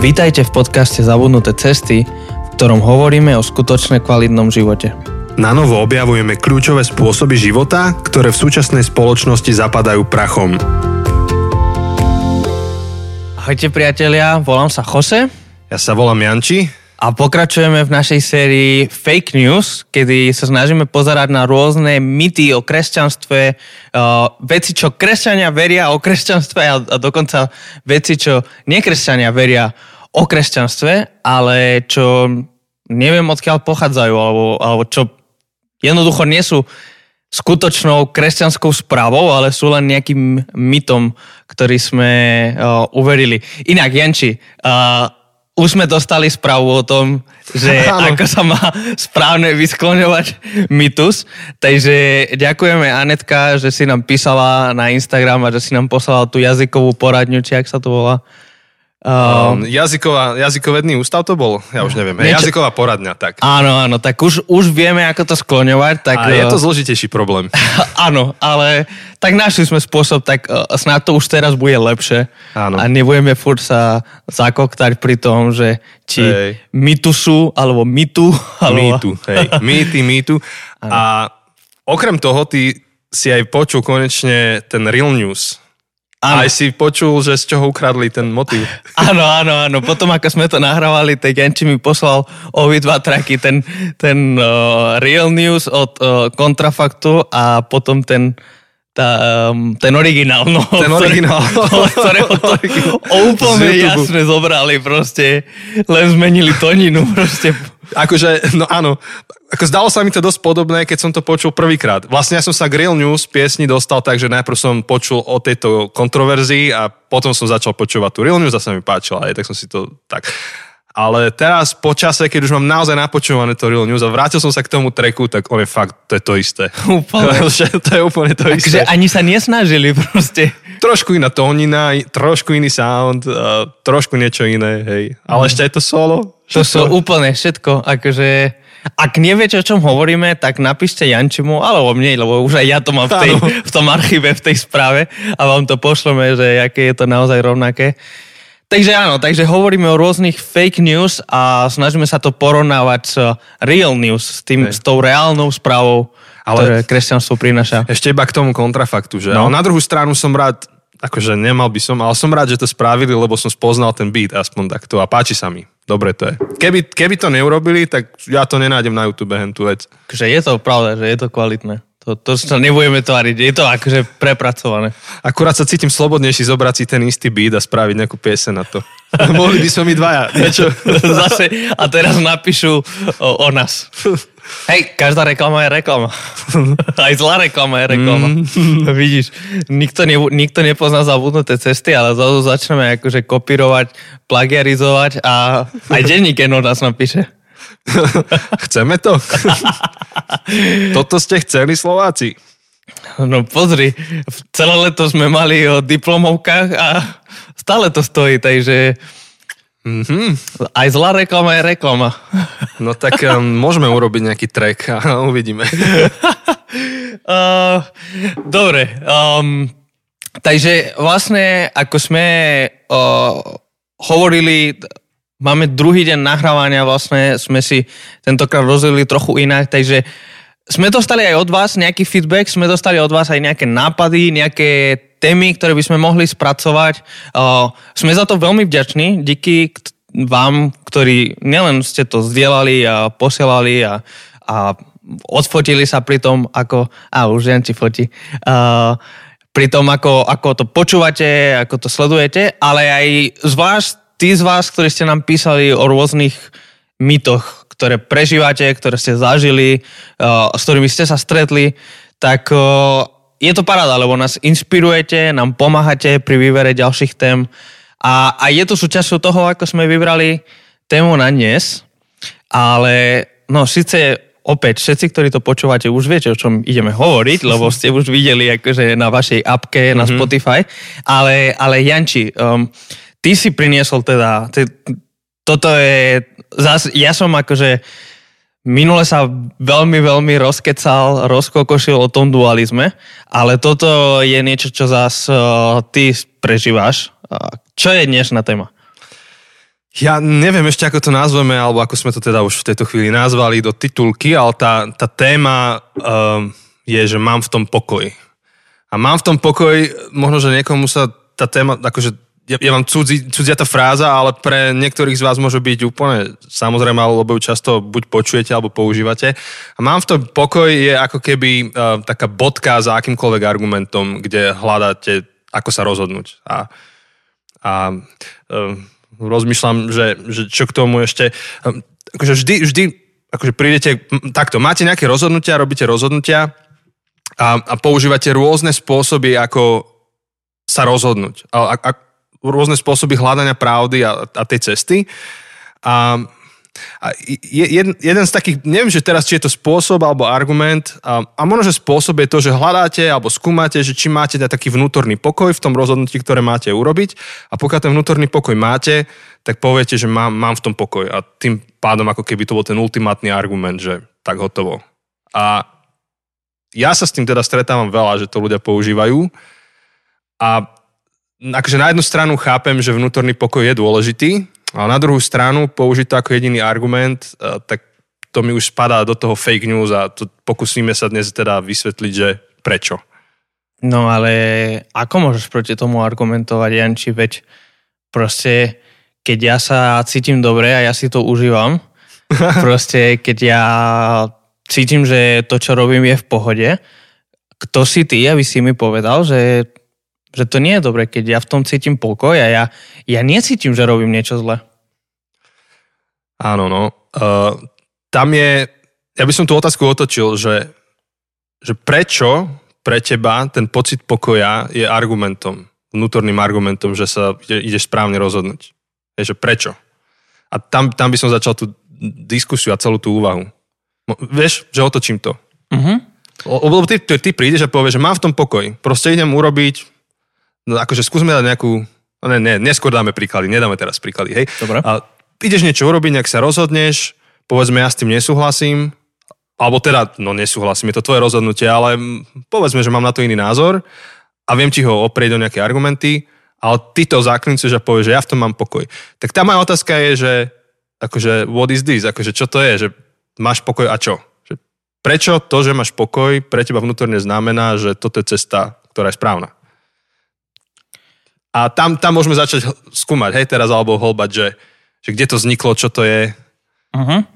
Vítajte v podcaste Zabudnuté cesty, v ktorom hovoríme o skutočne kvalitnom živote. Na novo objavujeme kľúčové spôsoby života, ktoré v súčasnej spoločnosti zapadajú prachom. Ahojte priatelia, volám sa Jose Ja sa volám Janči. A pokračujeme v našej sérii Fake News, kedy sa snažíme pozerať na rôzne mýty o kresťanstve, uh, veci, čo kresťania veria o kresťanstve a, a dokonca veci, čo nekresťania veria o kresťanstve, ale čo neviem odkiaľ pochádzajú, alebo, alebo čo jednoducho nie sú skutočnou kresťanskou správou, ale sú len nejakým mytom, ktorý sme uh, uverili. Inak, Janči, uh, už sme dostali správu o tom, že Áno. ako sa má správne vyskloňovať mytus. Takže ďakujeme Anetka, že si nám písala na Instagram a že si nám poslala tú jazykovú poradňu, či ak sa to volá. Uh, Um, jazyková, jazykovedný ústav to bol? Ja už neviem. Niečo- Jazyková poradňa, tak. áno, áno, tak už, už vieme, ako to skloňovať. Tak, A je uh, to zložitejší problém. Áno, ale tak našli sme spôsob, tak uh, snáď to už teraz bude lepšie. Áno. A nebudeme furt sa zakoktať pri tom, že či Hej. mitusu, alebo mitu, alebo... Mýtu, hej. Mýty, mýtu. A okrem toho, ty si aj počul konečne ten Real News. Áno. Aj si počul, že z čoho ukradli ten motív. Áno, áno, áno. Potom, ako sme to nahrávali, tak Janči mi poslal obidva traky, ten, ten uh, Real News od uh, Kontrafaktu a potom ten tá, um, ten originál, no. Ten originál. Od ktorého to úplne jasne zobrali proste. Len zmenili toninu proste. Akože, no áno, ako zdalo sa mi to dosť podobné, keď som to počul prvýkrát. Vlastne ja som sa Real News piesni dostal tak, že najprv som počul o tejto kontroverzii a potom som začal počúvať tú Real News a sa mi páčila, aj tak som si to tak... Ale teraz po čase, keď už mám naozaj napočúvané to Real News a vrátil som sa k tomu treku, tak on je fakt, to je to isté. Úplne. To je úplne to isté. Takže ani sa nesnažili proste. Trošku iná tónina, trošku iný sound, uh, trošku niečo iné, hej. Ale ešte aj to solo. To sú úplne všetko. Akože, ak neviete, o čom hovoríme, tak napíšte Jančimu, alebo mne, lebo už aj ja to mám v, tej, v tom archíve, v tej správe a vám to pošleme, že aké je to naozaj rovnaké. Takže áno, takže hovoríme o rôznych fake news a snažíme sa to porovnávať s real news, s, tým, Hej. s tou reálnou správou, Ale- ktoré kresťanstvo prináša. Ešte iba k tomu kontrafaktu, že? No. Na druhú stranu som rád, akože nemal by som, ale som rád, že to spravili, lebo som spoznal ten beat aspoň takto a páči sa mi. Dobre to je. Keby, keby to neurobili, tak ja to nenájdem na YouTube, hen tú vec. Takže je to pravda, že je to kvalitné. To, to sa nebudeme tváriť, je to akože prepracované. Akurát sa cítim slobodnejší zobrať si ten istý beat a spraviť nejakú piese na to. Mohli by sme my dvaja. Niečo. Zase, a teraz napíšu o, o nás. Hej, každá reklama je reklama. Aj zlá reklama je reklama. Mm. Vidíš, nikto, ne, nikto nepozná zabudnuté cesty, ale zrazu začneme akože kopírovať, plagiarizovať a aj denník nás napíše. Chceme to? Toto ste chceli Slováci. No pozri, celé leto sme mali o diplomovkách a stále to stojí, takže Mhm. aj zlá reklama je reklama. No tak um, môžeme urobiť nejaký track a uvidíme. Uh, dobre, um, takže vlastne ako sme uh, hovorili, máme druhý deň nahrávania, vlastne sme si tentokrát rozdelili trochu inak, takže sme dostali aj od vás nejaký feedback, sme dostali od vás aj nejaké nápady, nejaké témy, ktoré by sme mohli spracovať. Uh, sme za to veľmi vďační, díky k- vám, ktorí nielen ste to zdieľali a posielali a, a odfotili sa pri tom, ako... A už Jan ti fotí. Uh, pri tom, ako, ako to počúvate, ako to sledujete, ale aj z vás, tí z vás, ktorí ste nám písali o rôznych mýtoch, ktoré prežívate, ktoré ste zažili, uh, s ktorými ste sa stretli, tak uh, je to paráda, lebo nás inspirujete, nám pomáhate pri výbere ďalších tém a, a je to súčasťou toho, ako sme vybrali tému na dnes, ale no síce opäť všetci, ktorí to počúvate, už viete, o čom ideme hovoriť, lebo ste už videli akože na vašej appke, na mm-hmm. Spotify, ale, ale Janči, um, ty si priniesol teda, ty, toto je, zas, ja som akože minule sa veľmi, veľmi rozkecal, rozkokošil o tom dualizme, ale toto je niečo, čo zás uh, ty prežívaš. Uh, čo je dnešná téma? Ja neviem ešte, ako to nazveme, alebo ako sme to teda už v tejto chvíli nazvali do titulky, ale tá, tá téma um, je, že mám v tom pokoj. A mám v tom pokoj, možno, že niekomu sa tá téma, akože ja, ja vám cudzí, cudzia tá fráza, ale pre niektorých z vás môže byť úplne samozrejme, lebo ju často buď počujete, alebo používate. A mám v tom pokoj je ako keby uh, taká bodka za akýmkoľvek argumentom, kde hľadáte, ako sa rozhodnúť. A, a uh, rozmýšľam, že, že čo k tomu ešte... Um, akože vždy, vždy akože prídete takto, máte nejaké rozhodnutia, robíte rozhodnutia a, a používate rôzne spôsoby, ako sa rozhodnúť. A, a, rôzne spôsoby hľadania pravdy a, a tej cesty. A, a jeden, jeden z takých, neviem, že teraz, či je to spôsob alebo argument, a, a možno, že spôsob je to, že hľadáte alebo skúmate, že či máte taký vnútorný pokoj v tom rozhodnutí, ktoré máte urobiť a pokiaľ ten vnútorný pokoj máte, tak poviete, že mám, mám v tom pokoj a tým pádom ako keby to bol ten ultimátny argument, že tak hotovo. A ja sa s tým teda stretávam veľa, že to ľudia používajú a akože na jednu stranu chápem, že vnútorný pokoj je dôležitý, ale na druhú stranu použiť to ako jediný argument, e, tak to mi už spadá do toho fake news a to pokúsime sa dnes teda vysvetliť, že prečo. No ale ako môžeš proti tomu argumentovať, Janči, veď proste keď ja sa cítim dobre a ja si to užívam, proste keď ja cítim, že to, čo robím, je v pohode, kto si ty, aby si mi povedal, že že to nie je dobre, keď ja v tom cítim pokoj a ja, ja necítim, že robím niečo zle. Áno, no. Uh, tam je, ja by som tú otázku otočil, že, že prečo pre teba ten pocit pokoja je argumentom, vnútorným argumentom, že sa ide, ideš správne rozhodnúť. Je, že prečo? A tam, tam by som začal tú diskusiu a celú tú úvahu. Vieš, že otočím to. Uh-huh. Lebo ty, ty, ty prídeš a povieš, že mám v tom pokoj. Proste idem urobiť No akože skúsme dať nejakú... No ne, ne, neskôr dáme príklady, nedáme teraz príklady, hej. Dobre. A ideš niečo urobiť, nejak sa rozhodneš, povedzme, ja s tým nesúhlasím, alebo teda, no nesúhlasím, je to tvoje rozhodnutie, ale povedzme, že mám na to iný názor a viem ti ho oprieť do nejaké argumenty, ale ty to zaklincuješ a povieš, že ja v tom mám pokoj. Tak tá moja otázka je, že akože what is this, akože čo to je, že máš pokoj a čo? Že prečo to, že máš pokoj, pre teba vnútorne znamená, že toto je cesta, ktorá je správna? A tam, tam môžeme začať skúmať, hej, teraz, alebo holbať, že, že kde to vzniklo, čo to je. Uh-huh.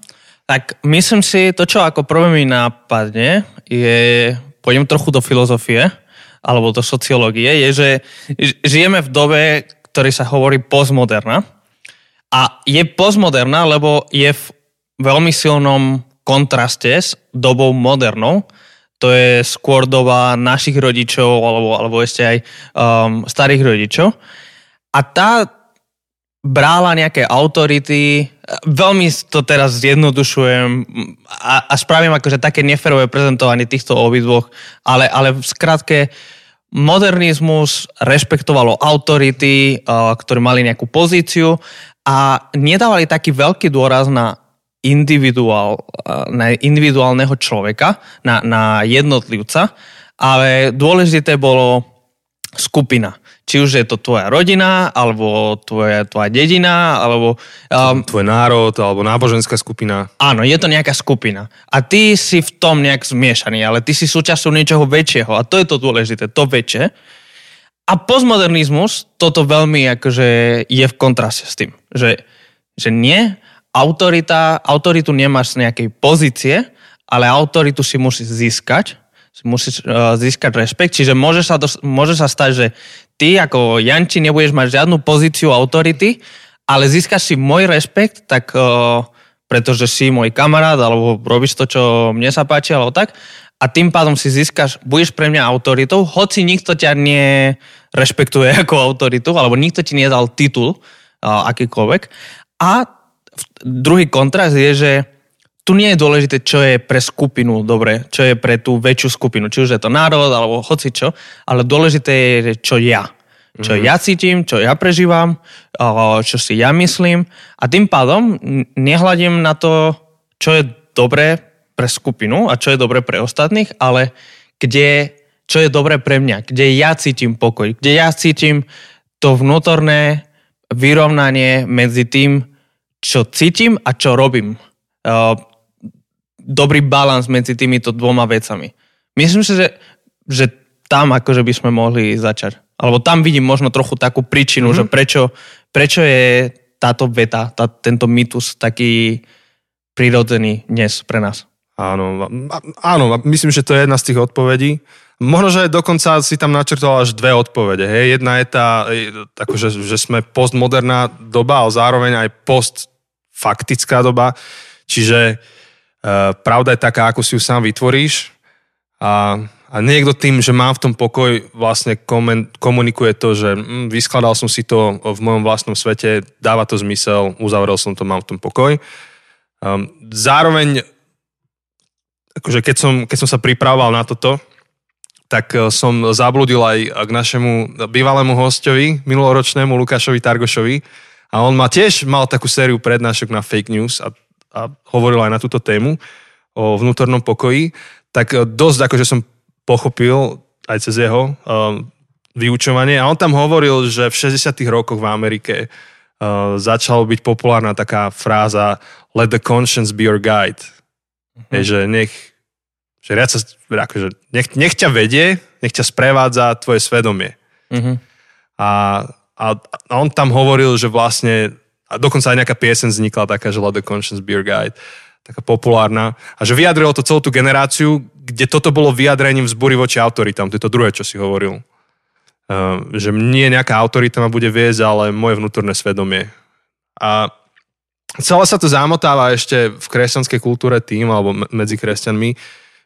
Tak myslím si, to, čo ako prvé mi nápadne, je, pôjdem trochu do filozofie, alebo do sociológie, je, že žijeme v dobe, ktorý sa hovorí postmoderna. A je postmoderná, lebo je v veľmi silnom kontraste s dobou modernou, to je skôr doba našich rodičov alebo, alebo ešte aj um, starých rodičov. A tá brála nejaké autority, veľmi to teraz zjednodušujem a, a spravím akože také neferové prezentovanie týchto obidvoch, ale, ale v skratke modernizmus rešpektovalo autority, uh, ktorí mali nejakú pozíciu a nedávali taký veľký dôraz na individuál, na individuálneho človeka, na, na jednotlivca, ale dôležité bolo skupina. Či už je to tvoja rodina, alebo tvoja, tvoja dedina, alebo... Um, Tvoj národ, alebo náboženská skupina. Áno, je to nejaká skupina. A ty si v tom nejak zmiešaný, ale ty si súčasťou niečoho väčšieho. A to je to dôležité, to väčšie. A postmodernizmus toto veľmi akože je v kontraste s tým. Že, že nie, autorita, autoritu nemáš z nejakej pozície, ale autoritu si musíš získať, si musíš uh, získať rešpekt, čiže môže sa, dos- môže sa stať, že ty ako Janči nebudeš mať žiadnu pozíciu autority, ale získaš si môj rešpekt, tak uh, pretože si môj kamarát, alebo robíš to, čo mne sa páči, alebo tak, a tým pádom si získaš, budeš pre mňa autoritou, hoci nikto ťa nerešpektuje ako autoritu, alebo nikto ti nedal titul, uh, akýkoľvek. A druhý kontrast je, že tu nie je dôležité, čo je pre skupinu dobre, čo je pre tú väčšiu skupinu, či už je to národ alebo hoci čo, ale dôležité je, čo ja. Čo mm-hmm. ja cítim, čo ja prežívam, čo si ja myslím a tým pádom nehľadím na to, čo je dobré pre skupinu a čo je dobré pre ostatných, ale kde, čo je dobré pre mňa, kde ja cítim pokoj, kde ja cítim to vnútorné vyrovnanie medzi tým, čo cítim a čo robím. Uh, dobrý balans medzi týmito dvoma vecami. Myslím si, že, že tam akože by sme mohli začať. Alebo tam vidím možno trochu takú príčinu, mm-hmm. že prečo, prečo je táto veta, tá, tento mýtus taký prirodzený dnes pre nás. Áno, áno, myslím, že to je jedna z tých odpovedí. Možno, že dokonca si tam načrtoval až dve odpovede. Hej. Jedna je tá, akože, že sme postmoderná doba, ale zároveň aj postfaktická doba. Čiže e, pravda je taká, ako si ju sám vytvoríš. A, a niekto tým, že mám v tom pokoj, vlastne komen, komunikuje to, že hm, vyskladal som si to v mojom vlastnom svete, dáva to zmysel, uzavrel som to, mám v tom pokoj. Um, zároveň, akože keď som, keď som sa pripravoval na toto, tak e, som zabludil aj k našemu bývalému hostovi, minuloročnému Lukášovi Targošovi. A on ma tiež mal takú sériu prednášok na fake news a, a hovoril aj na túto tému o vnútornom pokoji. Tak e, dosť akože som pochopil aj cez jeho um, vyučovanie. A on tam hovoril, že v 60 rokoch v Amerike uh, začala byť populárna taká fráza let the conscience be your guide. Mm-hmm. Je, že nech že riad sa, akože, nech, nech ťa vedie, nech ťa sprevádza tvoje svedomie. Mm-hmm. A, a, a on tam hovoril, že vlastne, a dokonca aj nejaká piesen vznikla taká, že Let the Conscience Beer Guide, taká populárna, a že vyjadrilo to celú tú generáciu, kde toto bolo vyjadrením vzbúry voči autoritám, to je to druhé, čo si hovoril. Uh, že nie nejaká autorita ma bude viesť, ale moje vnútorné svedomie. A celé sa to zamotáva ešte v kresťanskej kultúre tým, alebo medzi kresťanmi,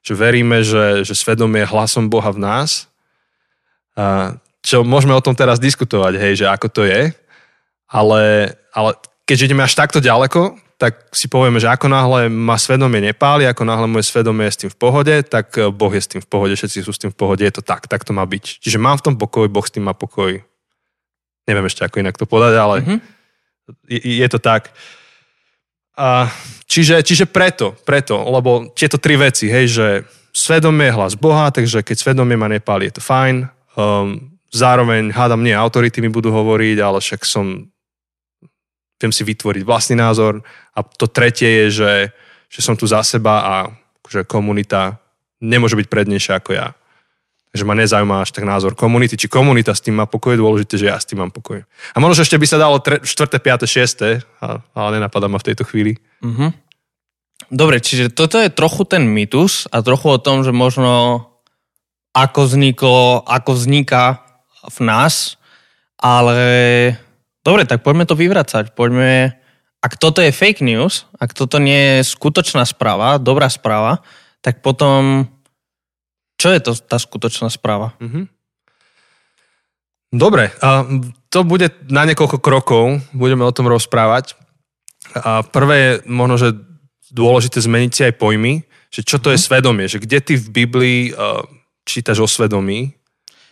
že veríme, že, že svedomie je hlasom Boha v nás. A čo môžeme o tom teraz diskutovať, hej, že ako to je. Ale, ale keďže ideme až takto ďaleko, tak si povieme, že ako náhle ma svedomie nepáli, ako náhle moje svedomie je s tým v pohode, tak eh, Boh je s tým v pohode, všetci sú s tým v pohode, je to tak, tak to má byť. Čiže mám v tom pokoj, Boh s tým má pokoj. Neviem ešte, ako inak to povedať, ale mm-hmm. je, je to tak. A čiže, čiže preto, preto, lebo tieto tri veci, hej, že svedomie je hlas Boha, takže keď svedomie ma nepáli, je to fajn. Um, zároveň, hádam, nie autority mi budú hovoriť, ale však som, viem si vytvoriť vlastný názor. A to tretie je, že, že som tu za seba a že komunita nemôže byť prednejšia ako ja že ma nezaujíma až tak názor komunity, či komunita s tým má pokoj, je dôležité, že ja s tým mám pokoj. A možno, že ešte by sa dalo 4., 5., 6., ale nenapadá ma v tejto chvíli. Mm-hmm. Dobre, čiže toto je trochu ten mýtus a trochu o tom, že možno ako vzniklo, ako vzniká v nás, ale dobre, tak poďme to vyvracať. Poďme, ak toto je fake news, ak toto nie je skutočná správa, dobrá správa, tak potom čo je to tá skutočná správa? Mm-hmm. Dobre, a to bude na niekoľko krokov, budeme o tom rozprávať. A prvé je možno, že dôležité zmeniť si aj pojmy, že čo to mm-hmm. je mhm. svedomie, že kde ty v Biblii uh, čítaš o svedomí?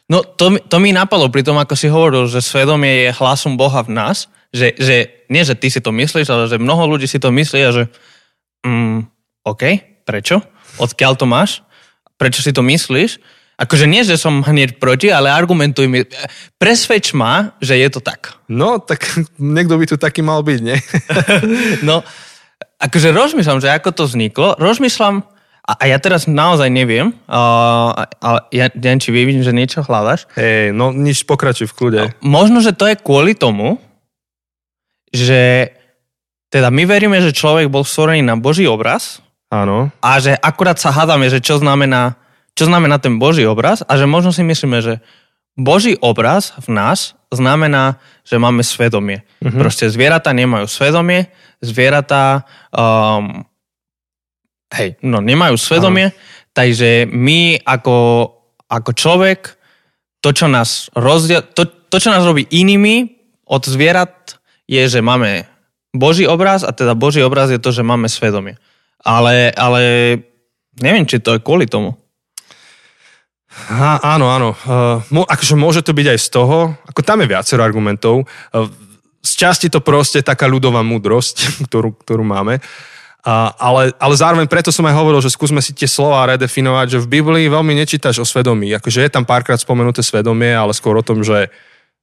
No to, to mi napadlo pri tom, ako si hovoril, že svedomie je hlasom Boha v nás, že, že nie, že ty si to myslíš, ale že mnoho ľudí si to myslí a že mm, OK, prečo? Odkiaľ to máš? prečo si to myslíš. Akože nie, že som hneď proti, ale argumentuj mi. Presvedč ma, že je to tak. No, tak niekto by tu taký mal byť, nie? no, akože rozmýšľam, že ako to vzniklo. Rozmýšľam, a, a ja teraz naozaj neviem, uh, ale ja neviem, či vidím, že niečo hľadaš. Hej, no nič, pokračuj v kľude. No, možno, že to je kvôli tomu, že teda my veríme, že človek bol stvorený na Boží obraz, Áno. A že akurát sa hádame, že čo znamená, čo znamená ten Boží obraz a že možno si myslíme, že Boží obraz v nás znamená, že máme svedomie. Uh-huh. Proste zvieratá nemajú svedomie, zvieratá um, hej, no nemajú svedomie, Áno. takže my ako, ako človek, to, čo nás rozdiel, to, to, čo nás robí inými od zvierat, je, že máme Boží obraz a teda Boží obraz je to, že máme svedomie. Ale, ale neviem, či to je kvôli tomu. Á, áno, áno. Uh, akože môže to byť aj z toho, ako tam je viacero argumentov. Uh, z časti to proste taká ľudová múdrosť, ktorú, ktorú máme. Uh, ale, ale zároveň preto som aj hovoril, že skúsme si tie slova redefinovať, že v Biblii veľmi nečítaš o svedomí. Akože je tam párkrát spomenuté svedomie, ale skôr o tom, že,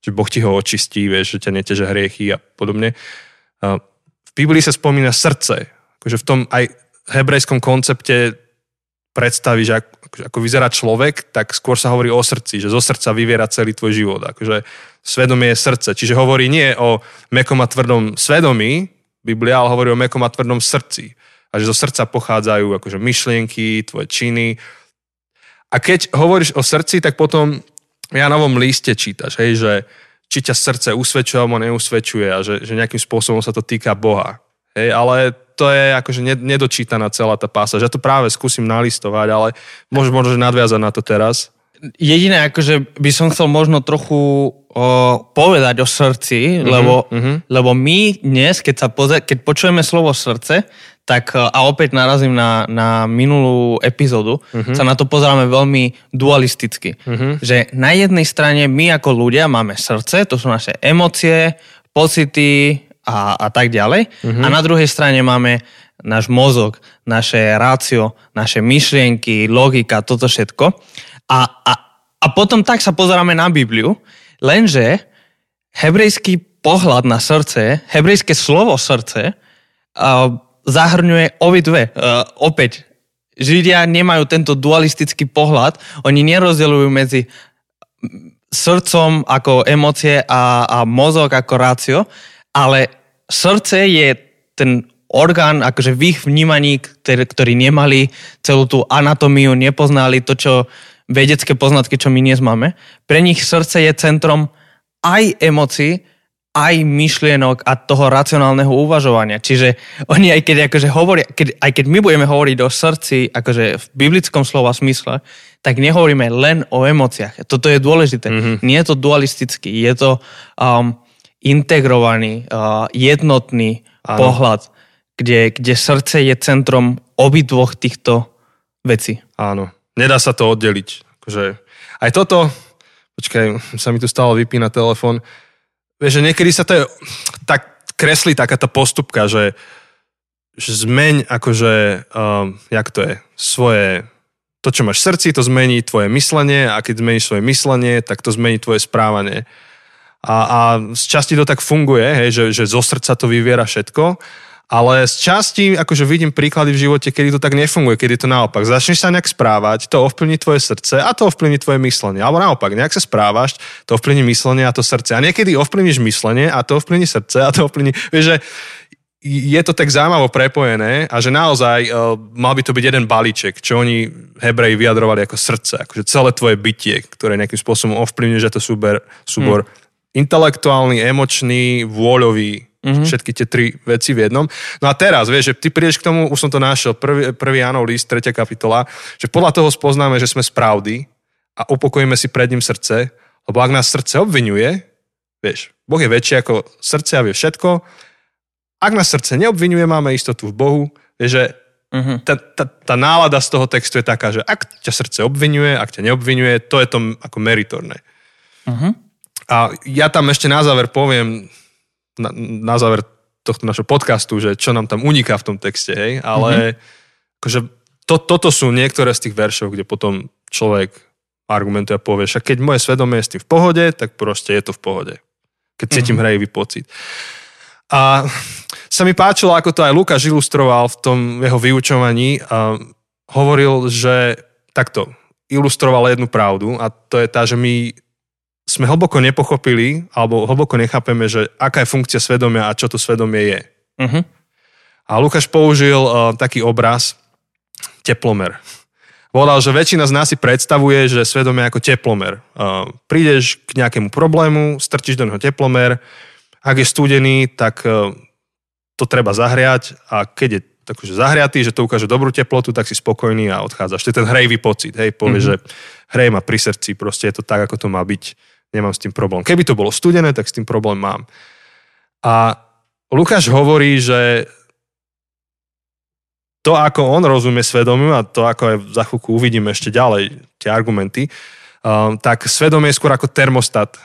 že Boh ti ho očistí, vieš, že ťa neteže hriechy a podobne. V Biblii sa spomína srdce. Akože v tom aj hebrejskom koncepte predstavíš, ako, ako vyzerá človek, tak skôr sa hovorí o srdci, že zo srdca vyviera celý tvoj život. Akože svedomie je srdce. Čiže hovorí nie o mekom a tvrdom svedomí, Biblia, ale hovorí o mekom a tvrdom srdci. A že zo srdca pochádzajú akože myšlienky, tvoje činy. A keď hovoríš o srdci, tak potom ja novom liste čítaš, hej, že či ťa srdce usvedčuje alebo neusvedčuje a že, že nejakým spôsobom sa to týka Boha. Hej, ale to je akože nedočítaná celá tá pásaž. Ja to práve skúsim nalistovať, ale môžeš možno nadviazať na to teraz. Jediné, akože by som chcel možno trochu o, povedať o srdci, uh-huh, lebo, uh-huh. lebo my dnes, keď, sa poze- keď počujeme slovo srdce, tak a opäť narazím na, na minulú epizódu, uh-huh. sa na to pozeráme veľmi dualisticky. Uh-huh. Že na jednej strane my ako ľudia máme srdce, to sú naše emócie, pocity a, a tak ďalej. Uh-huh. A na druhej strane máme náš mozog, naše rácio, naše myšlienky, logika, toto všetko. A, a, a potom tak sa pozeráme na Bibliu, lenže hebrejský pohľad na srdce, hebrejské slovo srdce, zahrňuje obidve. Uh, opäť, Židia nemajú tento dualistický pohľad, oni nerozdeľujú medzi srdcom ako emócie a, a mozog ako rácio, ale srdce je ten orgán, akože v ich vnímaní, ktorý, nemali celú tú anatómiu, nepoznali to, čo vedecké poznatky, čo my dnes máme. Pre nich srdce je centrom aj emócií, aj myšlienok a toho racionálneho uvažovania. Čiže oni aj keď akože hovoria, keď, aj keď my budeme hovoriť o srdci, akože v biblickom slova smysle, tak nehovoríme len o emóciách. Toto je dôležité. Mm-hmm. Nie je to dualistický, je to um, integrovaný, uh, jednotný Áno. pohľad, kde, kde srdce je centrom obidvoch týchto vecí. Áno, nedá sa to oddeliť. Akože aj toto, počkaj, sa mi tu stále vypína telefón, Vieš, že niekedy sa to je, tak kreslí taká postupka, že, že zmeň akože, um, jak to je, svoje, to, čo máš v srdci, to zmení tvoje myslenie a keď zmeníš svoje myslenie, tak to zmení tvoje správanie. A, a z časti to tak funguje, hej, že, že zo srdca to vyviera všetko, ale z časti, akože vidím príklady v živote, kedy to tak nefunguje, kedy to naopak. Začneš sa nejak správať, to ovplyvní tvoje srdce a to ovplyvní tvoje myslenie. Alebo naopak, nejak sa správaš, to ovplyvní myslenie a to srdce. A niekedy ovplyvníš myslenie a to ovplyvní srdce a to ovplyvní... Vieš, že je to tak zaujímavo prepojené a že naozaj uh, mal by to byť jeden balíček, čo oni Hebreji vyjadrovali ako srdce, akože celé tvoje bytie, ktoré nejakým spôsobom ovplyvňuje, že to súber, súbor hmm. intelektuálny, emočný, vôľový, Mm-hmm. Všetky tie tri veci v jednom. No a teraz, vieš, že ty prídeš k tomu, už som to našiel, prvý, prvý Jánov list, tretia kapitola, že podľa toho spoznáme, že sme z pravdy a upokojíme si pred ním srdce, lebo ak nás srdce obvinuje, vieš, Boh je väčší ako srdce a vie všetko, ak nás srdce neobvinuje, máme istotu v Bohu, vieš, že mm-hmm. tá, tá, tá nálada z toho textu je taká, že ak ťa srdce obvinuje, ak ťa neobvinuje, to je to ako meritorné. Mm-hmm. A ja tam ešte na záver poviem na, na záver tohto našho podcastu, že čo nám tam uniká v tom texte, hej, ale mm-hmm. akože to, toto sú niektoré z tých veršov, kde potom človek argumentuje a povie, že keď moje svedomie je s tým v pohode, tak proste je to v pohode. Keď cítim mm-hmm. hrejivý pocit. A sa mi páčilo, ako to aj Lukáš ilustroval v tom jeho vyučovaní. A hovoril, že takto ilustroval jednu pravdu a to je tá, že my sme hlboko nepochopili, alebo hlboko nechápeme, že aká je funkcia svedomia a čo to svedomie je. Uh-huh. A Lukáš použil uh, taký obraz, teplomer. Povedal, že väčšina z nás si predstavuje, že svedomie ako teplomer. Uh, prídeš k nejakému problému, strčíš do neho teplomer, ak je studený, tak uh, to treba zahriať a keď je takže zahriatý, že to ukáže dobrú teplotu, tak si spokojný a odchádzaš. To je ten hrejvý pocit, hej, povie, mm-hmm. že hrej ma pri srdci, proste je to tak, ako to má byť nemám s tým problém. Keby to bolo studené, tak s tým problém mám. A Lukáš hovorí, že to, ako on rozumie svedomiu a to, ako aj za chvíľku uvidíme ešte ďalej tie argumenty, um, tak svedomie je skôr ako termostat,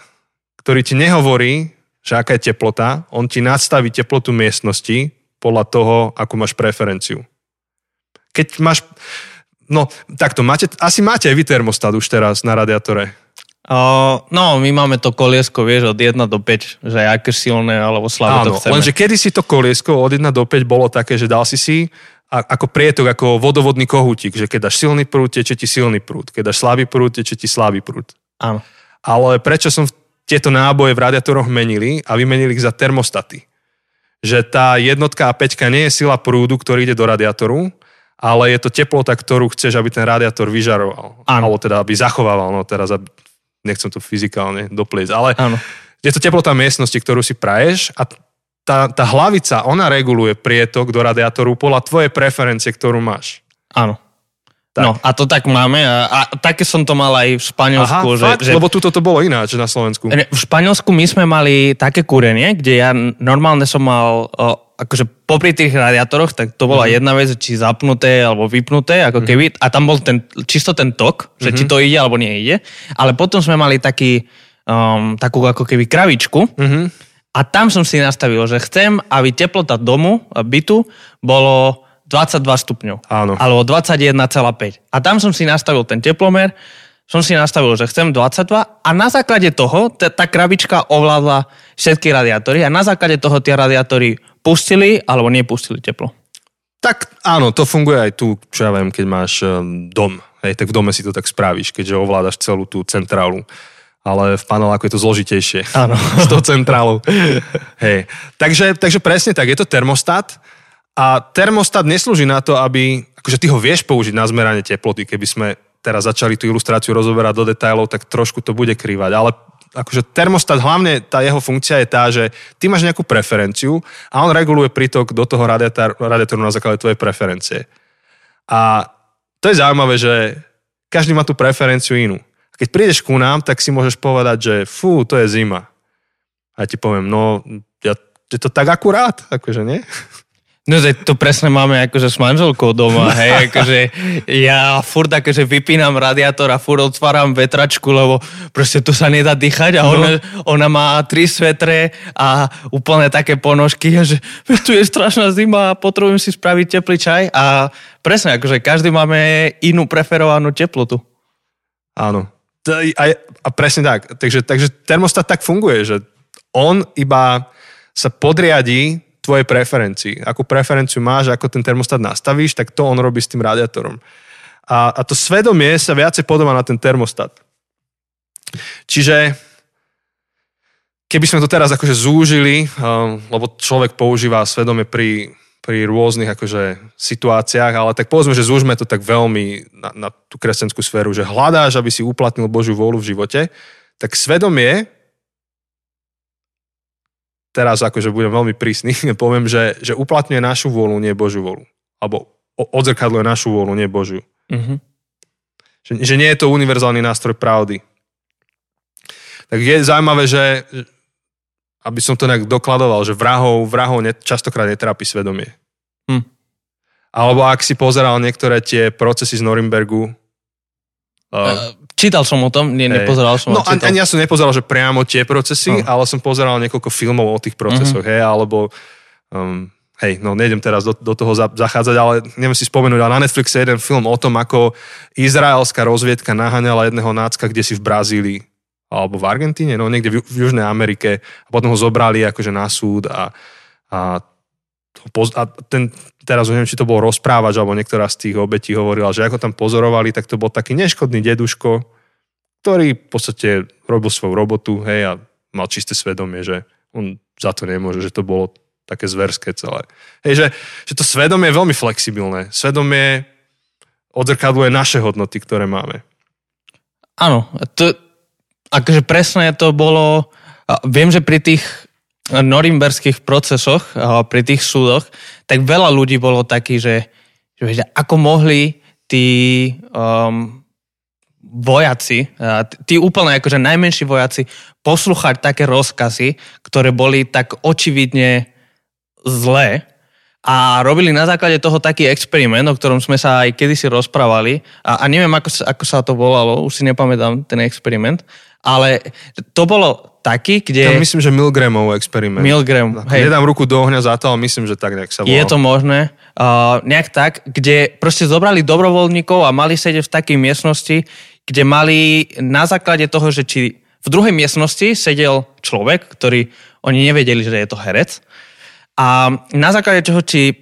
ktorý ti nehovorí, že aká je teplota, on ti nadstaví teplotu miestnosti podľa toho, ako máš preferenciu. Keď máš, no takto, máte, asi máte aj vy termostat už teraz na radiátore. Uh, no, my máme to koliesko, vieš, od 1 do 5, že aké silné alebo slabé to Áno, chceme. lenže kedy si to koliesko od 1 do 5 bolo také, že dal si si a, ako prietok, ako vodovodný kohútik, že keď dáš silný prúd, teče ti silný prúd. Keď dáš slabý prúd, teče ti slabý prúd. Áno. Ale prečo som tieto náboje v radiátoroch menili a vymenili ich za termostaty? Že tá jednotka a peťka nie je sila prúdu, ktorý ide do radiátoru, ale je to teplota, ktorú chceš, aby ten radiátor vyžaroval. Áno. Alebo teda, aby zachovával. No teraz, aby- nechcem to fyzikálne dopliesť, ale Áno. je to teplota miestnosti, ktorú si praješ a tá, tá hlavica, ona reguluje prietok do radiátoru podľa tvojej preferencie, ktorú máš. Áno. Tak. No a to tak máme a, a také som to mal aj v Španielsku. že, fakt? že Lebo tuto to bolo ináč na Slovensku. V Španielsku my sme mali také kúrenie, kde ja normálne som mal, akože popri tých radiátoroch, tak to bola jedna vec, či zapnuté alebo vypnuté, ako keby, a tam bol ten, čisto ten tok, že či to ide alebo nie ide, ale potom sme mali taký, um, takú ako keby kravičku. A tam som si nastavil, že chcem, aby teplota domu, bytu, bolo 22 stupňov. Áno. Alebo 21,5. A tam som si nastavil ten teplomer, som si nastavil, že chcem 22 a na základe toho t- tá krabička ovládla všetky radiátory a na základe toho tie radiátory pustili alebo nepustili teplo. Tak áno, to funguje aj tu, čo ja viem, keď máš um, dom. Hej, tak v dome si to tak spravíš, keďže ovládaš celú tú centrálu. Ale v paneláku je to zložitejšie. Áno. S tou centrálou. Hej. Takže, takže presne tak, je to termostat a termostat neslúži na to, aby, akože ty ho vieš použiť na zmeranie teploty, keby sme teraz začali tú ilustráciu rozoberať do detailov, tak trošku to bude krývať. Ale akože termostat, hlavne tá jeho funkcia je tá, že ty máš nejakú preferenciu a on reguluje prítok do toho radiátor, radiátoru na základe tvojej preferencie. A to je zaujímavé, že každý má tú preferenciu inú. Keď prídeš ku nám, tak si môžeš povedať, že fú, to je zima. A ja ti poviem, no, ja, je to tak akurát, akože nie? No to, presne máme akože s manželkou doma, hej, akože ja furt akože vypínam radiátor a furt otváram vetračku, lebo proste tu sa nedá dýchať a ona, ona má tri svetre a úplne také ponožky, že "Veď tu je strašná zima a potrebujem si spraviť teplý čaj a presne, akože každý máme inú preferovanú teplotu. Áno. A, a presne tak. Takže, takže termostat tak funguje, že on iba sa podriadí tvojej preferencii. Akú preferenciu máš, ako ten termostat nastavíš, tak to on robí s tým radiátorom. A, a to svedomie sa viacej podobá na ten termostat. Čiže keby sme to teraz akože zúžili, um, lebo človek používa svedomie pri, pri rôznych akože situáciách, ale tak povedzme, že zúžme to tak veľmi na, na tú kresťanskú sféru, že hľadáš, aby si uplatnil Božiu vôľu v živote, tak svedomie, teraz akože budem veľmi prísny, poviem, že, že uplatňuje našu vôľu, nie Božiu vôľu. Alebo odzrkadluje našu vôľu, nie Božiu. Mhm. Že, že nie je to univerzálny nástroj pravdy. Tak je zaujímavé, že aby som to nejak dokladoval, že vrahov, vrahov net, častokrát netrápi svedomie. Hm. Alebo ak si pozeral niektoré tie procesy z Norimbergu, uh, Čítal som o tom, nie, Hej. nepozeral som, No čítal. ani ja som nepozeral, že priamo tie procesy, No. ale som pozeral niekoľko filmov o tých procesoch, hej, alebo um, hej, no nejdem teraz do, do toho za, zachádzať, ale neviem si spomenúť, ale na Netflixe je jeden film o tom, ako izraelská rozviedka naháňala jedného nácka, kde si v Brazílii, alebo v Argentíne, no niekde v, v Južnej Amerike a potom ho zobrali akože na súd a, a, a ten, teraz už neviem, či to bol rozprávač, alebo niektorá z tých obetí hovorila, že ako tam pozorovali, tak to bol taký neškodný deduško, ktorý v podstate robil svoju robotu, hej, a mal čisté svedomie, že on za to nemôže, že to bolo také zverské celé. Hej, že, že to svedomie je veľmi flexibilné. Svedomie odzrkadluje naše hodnoty, ktoré máme. Áno, to, akože presne to bolo, viem, že pri tých norimberských procesoch, pri tých súdoch, tak veľa ľudí bolo taký, že, že ako mohli tí um, vojaci, tí úplne akože najmenší vojaci, poslúchať také rozkazy, ktoré boli tak očividne zlé a robili na základe toho taký experiment, o ktorom sme sa aj kedysi rozprávali a, a neviem, ako, ako sa to volalo, už si nepamätám ten experiment, ale to bolo taký, kde... myslím, že Milgramov experiment. Milgram, Hej. hej. Nedám ruku do ohňa za to, ale myslím, že tak nejak sa volal. Je to možné. Uh, nejak tak, kde proste zobrali dobrovoľníkov a mali sedieť v takej miestnosti, kde mali na základe toho, že či v druhej miestnosti sedel človek, ktorý oni nevedeli, že je to herec. A na základe čoho, či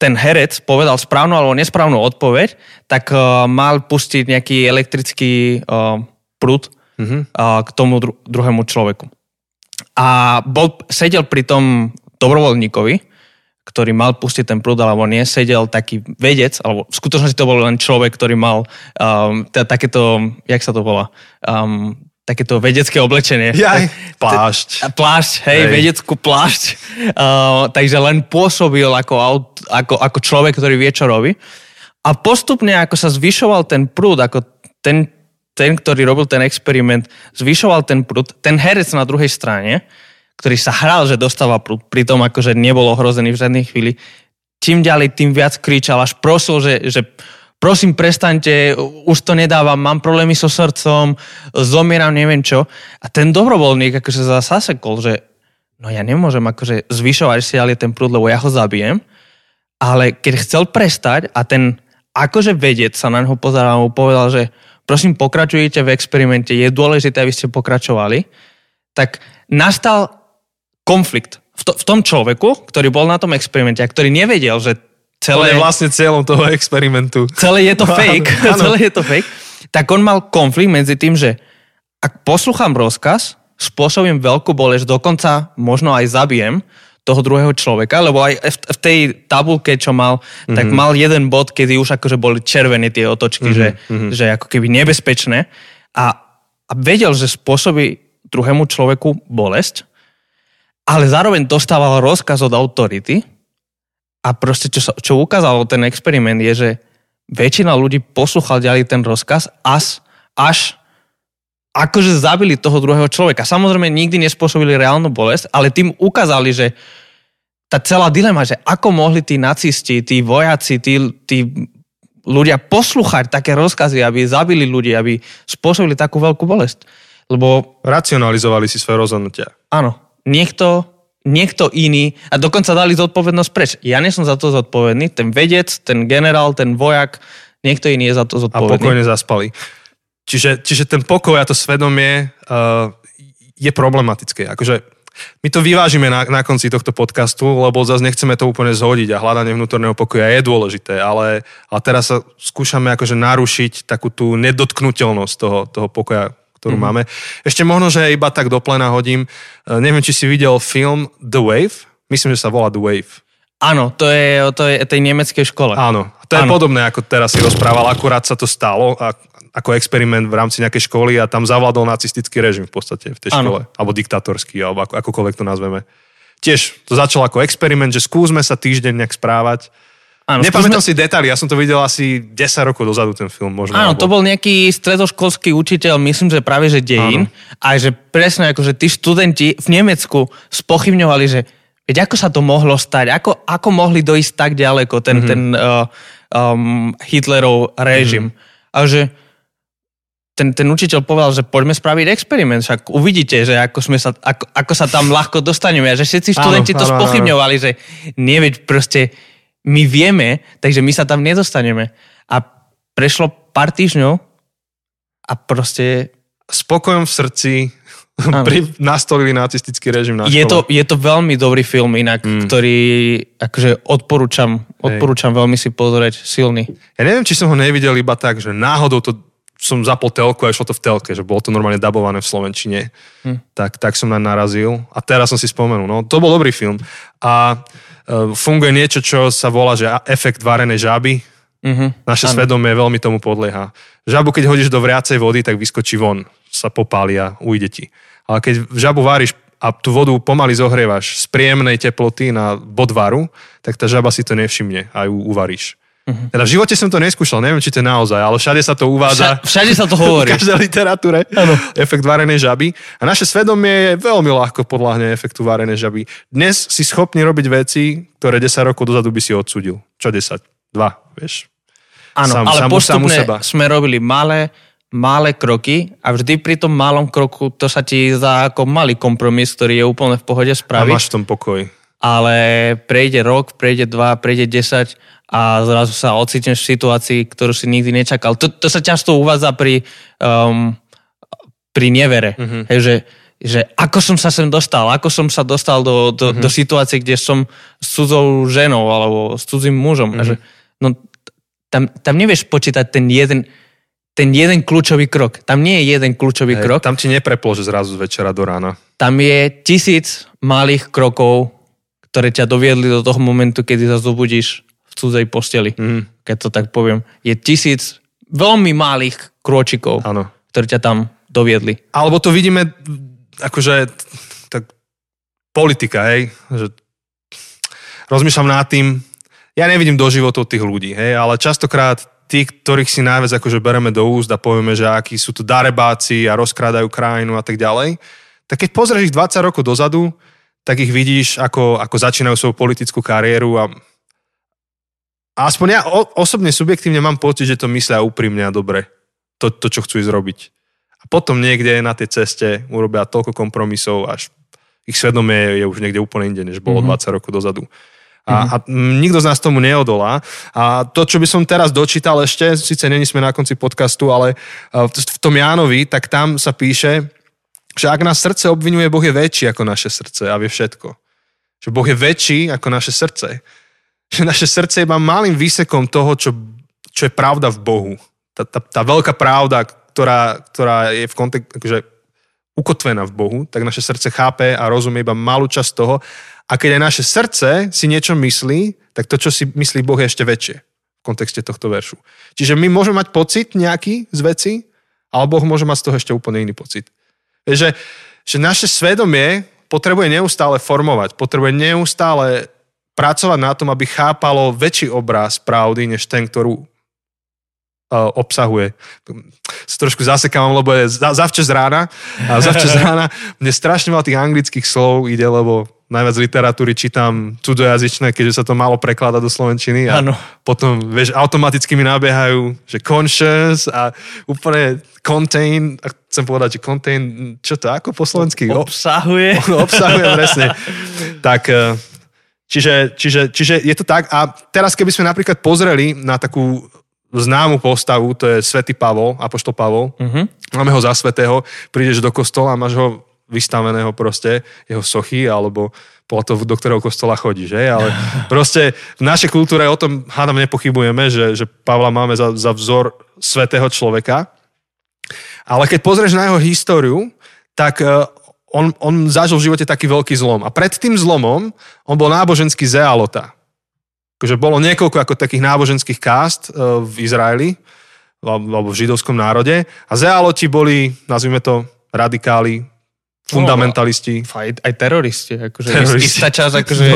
ten herec povedal správnu alebo nesprávnu odpoveď, tak uh, mal pustiť nejaký elektrický uh, prúd uh, k tomu dru- druhému človeku. A bol, sedel pri tom dobrovoľníkovi, ktorý mal pustiť ten prúd alebo nie, sedel taký vedec, alebo v skutočnosti to bol len človek, ktorý mal um, teda takéto, jak sa to volá, um, takéto vedecké oblečenie. Jaj, plášť. A Plášť, hej, Hej. vedeckú plášť. Uh, takže len pôsobil ako, aut, ako, ako človek, ktorý vie, čo robí. A postupne, ako sa zvyšoval ten prúd, ako ten, ten, ktorý robil ten experiment, zvyšoval ten prúd, ten herec na druhej strane, ktorý sa hral, že dostáva prúd, pritom akože nebol ohrozený v žiadnej chvíli, čím ďalej, tým viac kričal, až prosil, že, že prosím, prestaňte, už to nedávam, mám problémy so srdcom, zomieram, neviem čo. A ten dobrovoľník akože zasekol, že no ja nemôžem akože zvyšovať si ale ten prúd, lebo ja ho zabijem. Ale keď chcel prestať a ten akože vedec sa na neho pozeral a mu povedal, že prosím, pokračujte v experimente, je dôležité, aby ste pokračovali, tak nastal konflikt v, to, v tom človeku, ktorý bol na tom experimente a ktorý nevedel, že celé, je vlastne cieľom toho experimentu. celé je to Áno, fake, áno. celé je to fake, tak on mal konflikt medzi tým, že ak poslúcham rozkaz, spôsobím veľkú bolesť, dokonca možno aj zabijem toho druhého človeka, lebo aj v, tej tabulke, čo mal, mm-hmm. tak mal jeden bod, kedy už akože boli červené tie otočky, mm-hmm. že, že ako keby nebezpečné a, a vedel, že spôsobí druhému človeku bolesť, ale zároveň dostával rozkaz od autority a proste, čo, čo ukázalo ten experiment, je, že väčšina ľudí poslúchal ďalej ten rozkaz až, až akože zabili toho druhého človeka. Samozrejme, nikdy nespôsobili reálnu bolesť, ale tým ukázali, že tá celá dilema, že ako mohli tí nacisti, tí vojaci, tí, tí ľudia poslúchať také rozkazy, aby zabili ľudí, aby spôsobili takú veľkú bolesť. Lebo Racionalizovali si svoje rozhodnutia. áno, niekto, niekto iný, a dokonca dali zodpovednosť preč. Ja nie som za to zodpovedný, ten vedec, ten generál, ten vojak, niekto iný je za to A zodpovedný. pokojne zaspali. Čiže, čiže ten pokoj a to svedomie uh, je problematické. Akože my to vyvážime na, na konci tohto podcastu, lebo zase nechceme to úplne zhodiť a hľadanie vnútorného pokoja je dôležité, ale, ale teraz sa skúšame akože narušiť takú tú nedotknutelnosť toho, toho pokoja, ktorú mm-hmm. máme. Ešte možno, že iba tak do plena hodím. Uh, neviem, či si videl film The Wave. Myslím, že sa volá The Wave. Áno, to je o tej, tej nemeckej škole. Áno, to je Áno. podobné, ako teraz si rozprával, akurát sa to stalo a, ako experiment v rámci nejakej školy a tam zavládol nacistický režim v podstate v tej Áno. škole. Alebo diktatorský, alebo ako, akokoľvek to nazveme. Tiež to začalo ako experiment, že skúsme sa týždeň nejak správať. Áno, Nepamätám si detaily, ja som to videl asi 10 rokov dozadu ten film možno. Áno, to alebo- bol nejaký stredoškolský učiteľ, myslím, že práve že dejín. A že presne ako, že tí študenti v Nemecku spochybňovali, že veď ako sa to mohlo stať, ako, ako mohli dojsť tak ďaleko ten, mm-hmm. ten uh, um, Hitlerov režim. Mm-hmm. A že ten, ten učiteľ povedal, že poďme spraviť experiment, však uvidíte, že ako, sme sa, ako, ako sa tam ľahko dostaneme. A že všetci študenti Áno, to áno, áno. spochybňovali, že nie, veď proste my vieme, takže my sa tam nedostaneme. A prešlo pár týždňov a proste S pokojom v srdci Áno. Pri, nastolili nacistický režim na je to, škole. je to veľmi dobrý film inak, mm. ktorý akože odporúčam, odporúčam veľmi si pozrieť, silný. Ja neviem, či som ho nevidel iba tak, že náhodou to som zapol telku a išlo to v telke, že bolo to normálne dabované v Slovenčine. Hm. Tak, tak som na narazil a teraz som si spomenul. No, to bol dobrý film. A e, funguje niečo, čo sa volá, že efekt varenej žaby. Mhm. Naše Áno. svedomie veľmi tomu podlieha. Žabu, keď hodíš do vriacej vody, tak vyskočí von, sa popáli a ujde ti. Ale keď žabu váriš a tú vodu pomaly zohrievaš z príjemnej teploty na bod varu, tak tá žaba si to nevšimne a ju uvaríš. Mhm. Teda v živote som to neskúšal, neviem, či to je naozaj, ale všade sa to uvádza. Vša, všade sa to V hovorí. každej literatúre. Efekt varenej žaby. A naše svedomie je veľmi ľahko podľahne efektu varenej žaby. Dnes si schopný robiť veci, ktoré 10 rokov dozadu by si odsudil. Čo 10? 2, vieš? Áno, Sám- ale sám- sám postupne seba. sme robili malé, malé kroky a vždy pri tom malom kroku to sa ti zdá ako malý kompromis, ktorý je úplne v pohode A spraviť. máš v tom pokoj. Ale prejde rok, prejde dva, prejde 10 a zrazu sa ocitneš v situácii, ktorú si nikdy nečakal. To, to sa často uvádza pri, um, pri nevere. Mm-hmm. Hej, že, že ako som sa sem dostal, ako som sa dostal do, do, mm-hmm. do situácie, kde som s cudzou ženou alebo s cudzým mužom. Mm-hmm. A že, no, tam, tam nevieš počítať ten jeden, ten jeden kľúčový krok. Tam nie je jeden kľúčový Hej, krok. Tam ti nepreplo, že zrazu z večera do rána. Tam je tisíc malých krokov, ktoré ťa doviedli do toho momentu, kedy sa zobudíš v cudzej posteli. Mm, Keď to tak poviem. Je tisíc veľmi malých krôčikov, áno. ktoré ťa tam doviedli. Alebo to vidíme akože tak politika, hej, že rozmýšľam nad tým, ja nevidím do životov tých ľudí, hej, ale častokrát tí, ktorých si najviac akože bereme do úst a povieme, že akí sú to darebáci a rozkrádajú krajinu a tak ďalej, tak keď pozrieš ich 20 rokov dozadu, tak ich vidíš, ako, ako začínajú svoju politickú kariéru a a aspoň ja o, osobne, subjektívne mám pocit, že to myslia úprimne a dobre. To, to, čo chcú ísť robiť. A potom niekde na tej ceste urobia toľko kompromisov, až ich svedomie je už niekde úplne inde, než bolo Mhm. mm-hmm. 20 rokov dozadu. A, a mm, nikto z nás tomu neodolá. A to, čo by som teraz dočítal ešte, síce není sme na konci podcastu, ale v v tom Jánovi, tak tam sa píše, že ak nás srdce obvinuje, Boh je väčší ako naše srdce a vie všetko. Že Boh je väčší ako naše srdce. Že naše srdce je iba malým výsekom toho, čo, čo je pravda v Bohu. Tá, tá, tá veľká pravda, ktorá, ktorá je v kontek- akože ukotvená v Bohu, tak naše srdce chápe a rozumie iba malú časť toho. A keď aj naše srdce si niečo myslí, tak to, čo si myslí Boh, je ešte väčšie v kontexte tohto veršu. Čiže my môžeme mať pocit nejaký z veci, ale Boh môže mať z toho ešte úplne iný pocit. Že, že naše svedomie potrebuje neustále formovať, potrebuje neustále pracovať na tom, aby chápalo väčší obraz pravdy, než ten, ktorú uh, obsahuje. S trošku zasekávam, lebo je za, zavčas rána a zavčas rána mne strašne veľa tých anglických slov ide, lebo najviac literatúry čítam cudzojazyčné, keďže sa to málo prekladá do slovenčiny a Áno. potom, vieš, automaticky mi nabiehajú, že conscious a úplne contain, a chcem povedať, že contain, čo to, ako po slovensky? Obsahuje. obsahuje presne. Tak, eh, čiže, čiže, čiže je to tak. A teraz, keby sme napríklad pozreli na takú známu postavu, to je svätý Pavol, apoštol Pavol. Mhm. Máme ho za svetého, prídeš do kostola a máš ho vystaveného proste, jeho sochy, alebo podľa toho, do ktorého kostola chodíš, že? Ale proste v našej kultúre o tom hádam nepochybujeme, že, že Pavla máme za, za vzor svetého človeka. Ale keď pozrieš na jeho históriu, tak eh, on, on zažil v živote taký veľký zlom. A pred tým zlomom on bol náboženský zealota. Takže bolo niekoľko ako takých náboženských kást eh, v Izraeli, alebo v židovskom národe. A zealoti boli, nazvime to, radikáli, fundamentalisti. Aj, aj teroristi. Akože Teroristi. Istá časť akože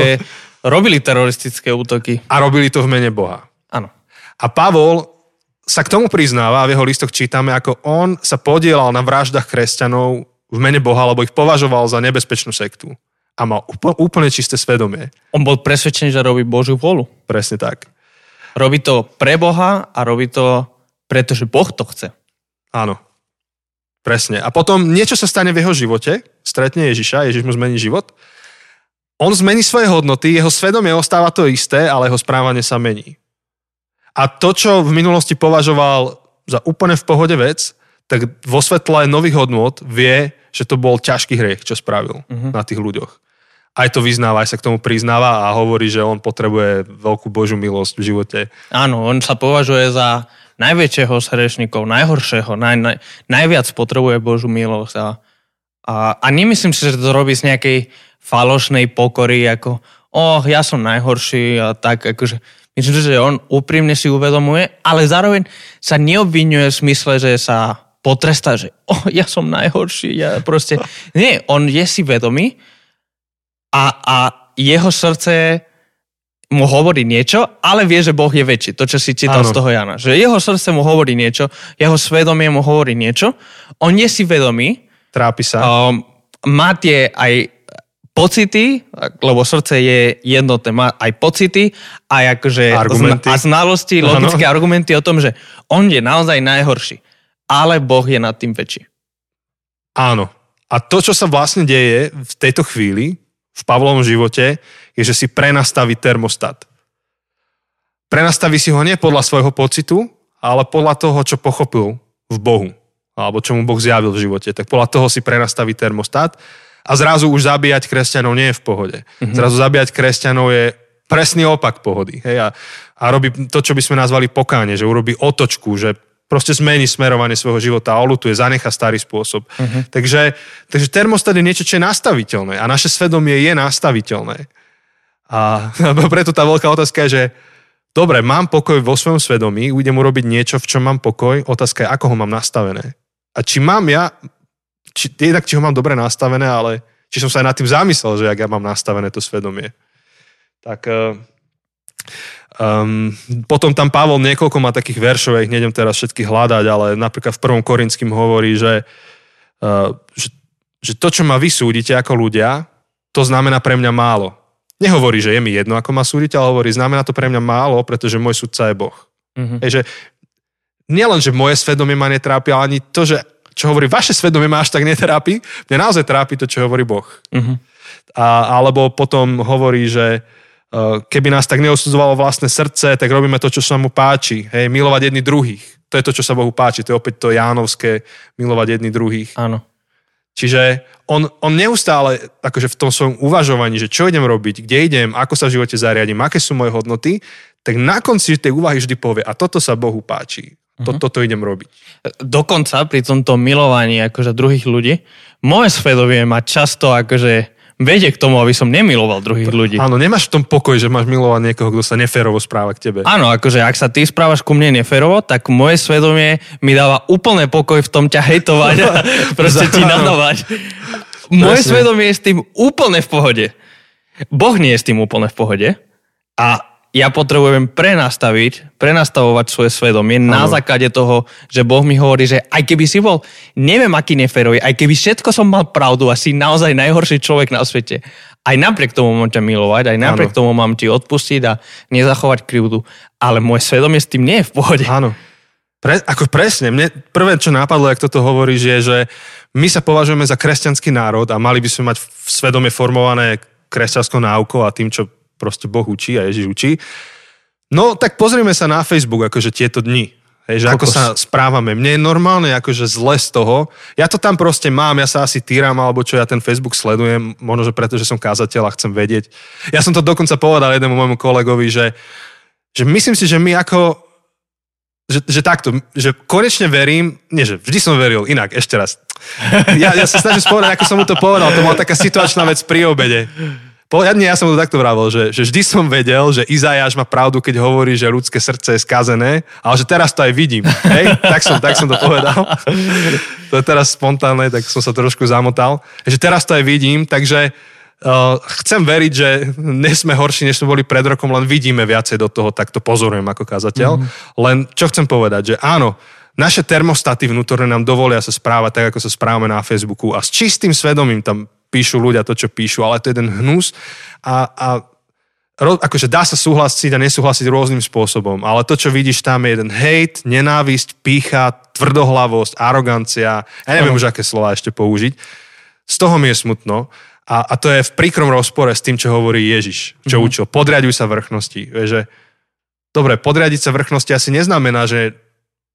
robili teroristické útoky. A robili to v mene Boha. Áno. A Pavol sa k tomu priznáva, v jeho listoch čítame, ako on sa podielal na vraždách kresťanov v mene Boha, lebo ich považoval za nebezpečnú sektu. A mal úplne, úplne čisté svedomie. On bol presvedčený, že robí Božiu volu. Presne tak. Robí to pre Boha a robí to pretože Boh to chce. Áno. Presne. A potom niečo sa stane v jeho živote, stretne Ježiša, Ježiš mu zmení život. On zmení svoje hodnoty, jeho svedomie ostáva to isté, ale jeho správanie sa mení. A to, čo v minulosti považoval za úplne v pohode vec, tak vo svetle nových hodnot vie, že to bol ťažký hriech, čo spravil uh-huh. na tých ľuďoch. Aj to vyznáva, aj sa k tomu priznáva a hovorí, že on potrebuje veľkú Božiu milosť v živote. Áno, on sa považuje za najväčšieho z hriešnikov, najhoršieho, naj, naj, najviac potrebuje Božú milosť. A, a, a nemyslím si, že to robí z nejakej falošnej pokory, ako oh, ja som najhorší a tak, akože myslím že on úprimne si uvedomuje, ale zároveň sa neobvinuje v smysle, že sa potrestá, že oh, ja som najhorší, ja proste... Nie, on je si vedomý a, a jeho srdce mu hovorí niečo, ale vie, že Boh je väčší. To, čo si čítal Áno. z toho Jana. Že jeho srdce mu hovorí niečo, jeho svedomie mu hovorí niečo, on je si vedomý, Trápi sa. um, má tie aj pocity, lebo srdce je jednotné, má aj pocity, aj akože Argumenty. a znalosti, logické argumenty o tom, že on je naozaj najhorší. ale Boh je nad tým väčší. Áno. A to, čo sa vlastne deje v tejto chvíli, v Pavlovom živote, je, že si prenastaví termostat. Prenastaví si ho nie podľa svojho pocitu, ale podľa toho, čo pochopil v Bohu, alebo čo mu Boh zjavil v živote. Tak podľa toho si prenastaví termostat a zrazu už zabíjať kresťanov nie je v pohode. Mm-hmm. Zrazu zabíjať kresťanov je presný opak pohody. Hej? A, a robí to, čo by sme nazvali pokáne, že urobí otočku, že proste zmení smerovanie svojho života a olutuje, zanecha starý spôsob. Uh-huh. Takže, takže termostat je niečo, čo je nastaviteľné a naše svedomie je nastaviteľné. A preto tá veľká otázka je, že dobre, mám pokoj vo svojom svedomí, idem urobiť niečo, v čom mám pokoj, otázka je, ako ho mám nastavené. A či mám ja, či, jednak či ho mám dobre nastavené, ale či som sa aj nad tým zamyslel, že ak ja mám nastavené to svedomie. Tak um, potom tam Pavol niekoľko má takých veršov, ja ich nejdem teraz všetky hľadať, ale napríklad v prvom Korinským hovorí, že, uh, že, že to, čo ma vysúdite ako ľudia, to znamená pre mňa málo. Nehovorí, že je mi jedno, ako ma súdite, ale hovorí, znamená to pre mňa málo, pretože môj sudca je Boh. Mm-hmm. Je, že nielen, že moje svedomie ma netrápi, ale ani to, že čo hovorí vaše svedomie ma až tak netrápi, mňa naozaj trápi to, čo hovorí Boh. Mm-hmm. A, alebo potom hovorí, že keby nás tak neosudzovalo vlastné srdce, tak robíme to, čo sa mu páči. Hej, milovať jedni druhých. To je to, čo sa Bohu páči. To je opäť to Jánovské, milovať jedni druhých. Áno. Čiže on, on neustále akože v tom svojom uvažovaní, že čo idem robiť, kde idem, ako sa v živote zariadím, aké sú moje hodnoty, tak na konci tej úvahy vždy povie, a toto sa Bohu páči. To, uh-huh. Toto idem robiť. Dokonca pri tomto milovaní akože druhých ľudí, moje svedomie má často akože vedie k tomu, aby som nemiloval druhých ľudí. Áno, nemáš v tom pokoj, že máš milovať niekoho, kto sa neférovo správa k tebe. Áno, akože ak sa ty správaš ku mne neférovo, tak moje svedomie mi dáva úplne pokoj v tom ťa hejtovať a proste ti nadávať. Moje Presne. svedomie je s tým úplne v pohode. Boh nie je s tým úplne v pohode. A ja potrebujem prenastaviť, prenastavovať svoje svedomie ano. na základe toho, že Boh mi hovorí, že aj keby si bol, neviem aký neférový, aj keby všetko som mal pravdu a si naozaj najhorší človek na svete, aj napriek tomu mám ťa milovať, aj napriek ano. tomu mám ti odpustiť a nezachovať krivdu, ale moje svedomie s tým nie je v pohode. Áno. Pre, ako presne, mne prvé, čo napadlo, ak toto hovoríš, je, že my sa považujeme za kresťanský národ a mali by sme mať v svedome formované kresťanskou náukou a tým, čo proste Boh učí a Ježiš učí. No tak pozrieme sa na Facebook akože tieto dni. Hej, že ako sa správame. Mne je normálne akože zle z toho. Ja to tam proste mám, ja sa asi týram, alebo čo ja ten Facebook sledujem, možno, že preto, že som kázateľ a chcem vedieť. Ja som to dokonca povedal jednému môjmu kolegovi, že, že myslím si, že my ako že, že takto, že konečne verím, nie že vždy som veril, inak, ešte raz. Ja, ja sa snažím spovedať, ako som mu to povedal, to bola taká situačná vec pri obede. Poriadne, ja som to takto vravil, že, že vždy som vedel, že Izajáš má pravdu, keď hovorí, že ľudské srdce je skazené, ale že teraz to aj vidím. Hej? Tak, som, tak som to povedal. to je teraz spontánne, tak som sa trošku zamotal. Že teraz to aj vidím, takže uh, chcem veriť, že nie sme horší, než sme boli pred rokom, len vidíme viacej do toho, tak to pozorujem ako kazateľ. Mm. Len čo chcem povedať, že áno, naše termostaty vnútorné nám dovolia sa správať tak, ako sa správame na Facebooku a s čistým svedomím tam píšu ľudia to, čo píšu, ale to je ten hnus a, a akože dá sa súhlasiť a nesúhlasiť rôznym spôsobom, ale to, čo vidíš tam, je jeden hejt, nenávisť, pícha, tvrdohlavosť, arogancia, ja neviem už, aké slova ešte použiť. Z toho mi je smutno a, a to je v príkrom rozpore s tým, čo hovorí Ježiš, čo mm-hmm. učil. Podriaduj sa vrchnosti. Vieš, že, dobre, podriadiť sa vrchnosti asi neznamená, že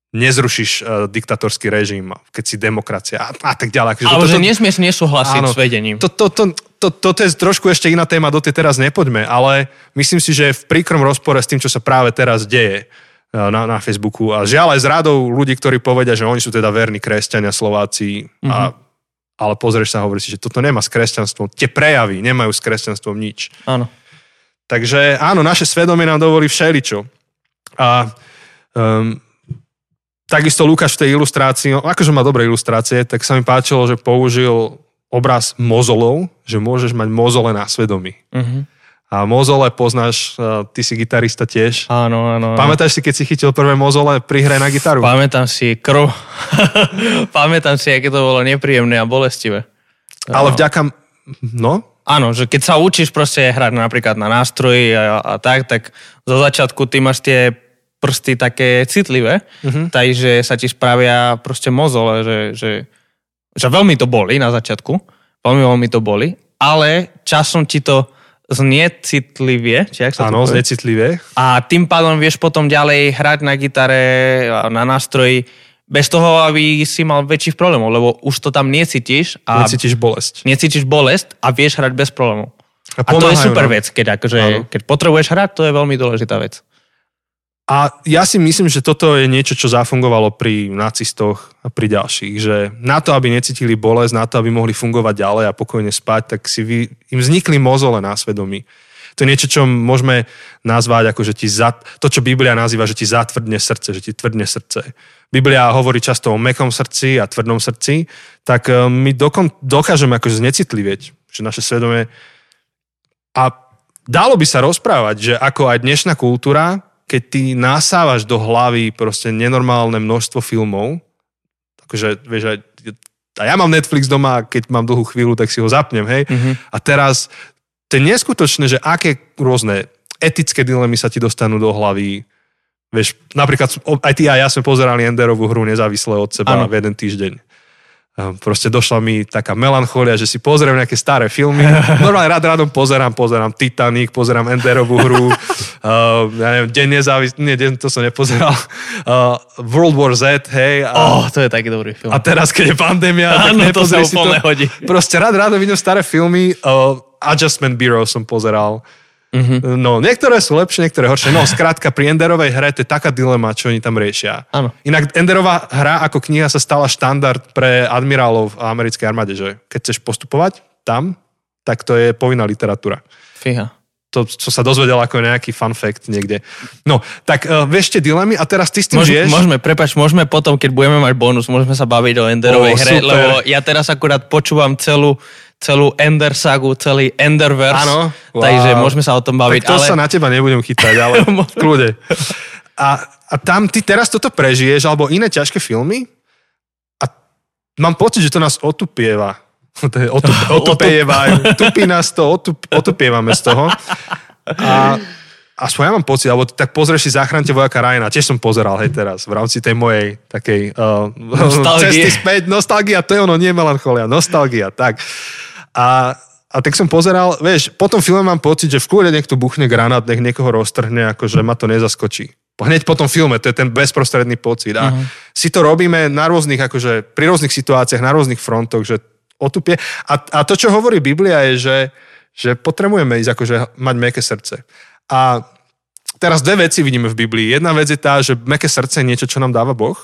nezrušíš uh, diktatorský režim, keď si demokracia a, a tak ďalej. Ale že nesmieš nesúhlasiť áno, s vedením. To, to, to, to, toto je trošku ešte iná téma, do tej teraz nepoďme, ale myslím si, že je v príkrom rozpore s tým, čo sa práve teraz deje uh, na, na Facebooku. A žiaľ aj z rádou ľudí, ktorí povedia, že oni sú teda verní kresťania, Slováci, mm-hmm. a, mhm. ale pozrieš sa a hovoríš si, že toto nemá s kresťanstvom, tie prejavy nemajú s kresťanstvom nič. Áno. Takže áno, naše svedomie nám dovolí všeličo. A um, Takisto Lukáš v tej ilustrácii, no, akože má dobré ilustrácie, tak sa mi páčilo, že použil obraz mozolov, že môžeš mať mozole na svedomí. Uh-huh. A mozole poznáš, ty si gitarista tiež. Áno, áno. Pamätáš si, keď si chytil prvé mozole pri hre na gitaru? Pamätám si krv. Pamätám si, aké to bolo nepríjemné a bolestivé. Ale vďaka, no? Áno, že keď sa učíš proste hrať napríklad na nástroji a, a tak, tak zo začiatku ty máš tie prsty také citlivé, uh-huh. takže sa ti spravia proste mozole, že, že, že veľmi to boli na začiatku, veľmi, veľmi to boli, ale časom ti to znecitlivie, či ak sa Áno, znecitlivie. A tým pádom vieš potom ďalej hrať na gitare, na nástroji, bez toho, aby si mal väčších problémov, lebo už to tam necítiš a Necítiš bolesť. necítiš bolest a vieš hrať bez problémov. A A to je super nám. vec, keď, akože, Áno. keď potrebuješ hrať, to je veľmi dôležitá vec. A ja si myslím, že toto je niečo, čo zafungovalo pri nacistoch a pri ďalších, že na to, aby necítili bolesť, na to, aby mohli fungovať ďalej a pokojne spať, tak si vy, im vznikli mozole na svedomí. To je niečo, čo môžeme nazvať ako, že ti zat, to, čo Biblia nazýva, že ti zatvrdne srdce, že ti tvrdne srdce. Biblia hovorí často o mekom srdci a tvrdom srdci, tak eh, my dokon, dokážeme akože znecitlivieť, že naše svedomie a dalo by sa rozprávať, že ako aj dnešná kultúra, keď ty nasávaš do hlavy proste nenormálne množstvo filmov, akože, vieš, aj, a ja mám Netflix doma, keď mám dlhú chvíľu, tak si ho zapnem, hej. Mhm. A teraz, to je neskutočné, že aké rôzne etické dilemy sa ti dostanú do hlavy. Vieš, napríklad aj ty a ja sme pozerali Enderovú hru nezávisle od seba Áno. v jeden týždeň. A Proste došla mi taká melancholia, že si pozriem nejaké staré filmy. Normálne rád rádom pozerám, pozerám Titanic, pozerám Enderovú hru, uh, ja neviem, Deň nezávis... Nie, deň to som nepozeral. Uh, World War Z, hej. A, Oh, to je taký dobrý film. a teraz, keď je pandémia, tak Áno, to sa úplne hodí. Proste rád, rád vidím staré filmy. Uh, Adjustment Bureau som pozeral. Mhm. No, niektoré sú lepšie, niektoré horšie. No, skrátka, pri Enderovej hre to je taká dilema, čo oni tam riešia. Áno. Inak Enderová hra ako kniha sa stala štandard pre admirálov v americkej armáde, že keď chceš postupovať tam, tak to je povinná literatúra. Fíha. To, čo sa dozvedel ako nejaký fun fact niekde. No, tak uh, vieš tie dilemy a teraz ty s tým Môž, žiješ. môžeme, prepač, môžeme potom, keď budeme mať bonus, môžeme sa baviť o Enderovej Ó, hre, super. lebo ja teraz akurát počúvam celú, celú Ender sagu, celý Enderverse, Áno. takže Wow. môžeme sa o tom baviť. Tak to ale... sa na teba nebudem chytať, ale v kľude. A, a tam ty teraz toto prežiješ, alebo iné ťažké filmy a mám pocit, že to nás otupieva. To je otup, otupieva. Tupí nás to, otup, otupievame z toho. A aspoň ja mám pocit, alebo tak pozrieš si Zachránte vojaka Ryana, tiež som pozeral, hej teraz, v rámci tej mojej takej uh, Nostalgie. cesty späť, nostalgia, to je ono, nie melancholia, nostalgia, tak. A, a tak som pozeral, vieš, po tom filme mám pocit, že v kľude niekto buchne granát, nech niekoho roztrhne, akože ma to nezaskočí. Hneď po tom filme, to je ten bezprostredný pocit. A uh-huh. si to robíme na rôznych, akože pri rôznych situáciách, na rôznych frontoch, že otupie. A, a to, čo hovorí Biblia, je, že, že potrebujeme ísť akože mať meké srdce. A teraz dve veci vidíme v Biblii. Jedna vec je tá, že meké srdce je niečo, čo nám dáva Boh.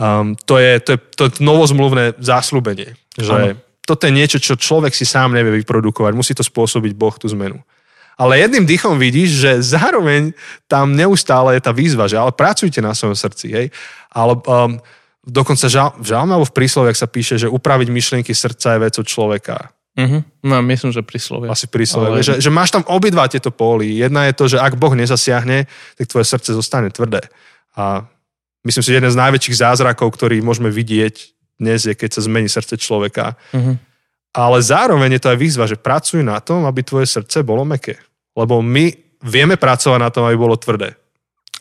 Um, to, je, to, je, to je novozmluvné záslubenie. Že toto je niečo, čo človek si sám nevie vyprodukovať. Musí to spôsobiť Boh tú zmenu. Ale jedným dýchom vidíš, že zároveň tam neustále je tá výzva, že ale pracujte na svojom srdci. Hej? Ale um, dokonca žal, v žalme alebo v prísloviach sa píše, že upraviť myšlienky srdca je vec od človeka. Mhm. No, myslím, že príslovie. Asi príslovie. Ale- Že, že máš tam obidva tieto póly. Jedna je to, že ak Boh nezasiahne, tak tvoje srdce zostane tvrdé. A myslím si, že jeden z najväčších zázrakov, ktorý môžeme vidieť dnes je, keď sa zmení srdce človeka. Mhm. Ale zároveň je to aj výzva, že pracuj na tom, aby tvoje srdce bolo meké. Lebo my vieme pracovať na tom, aby bolo tvrdé.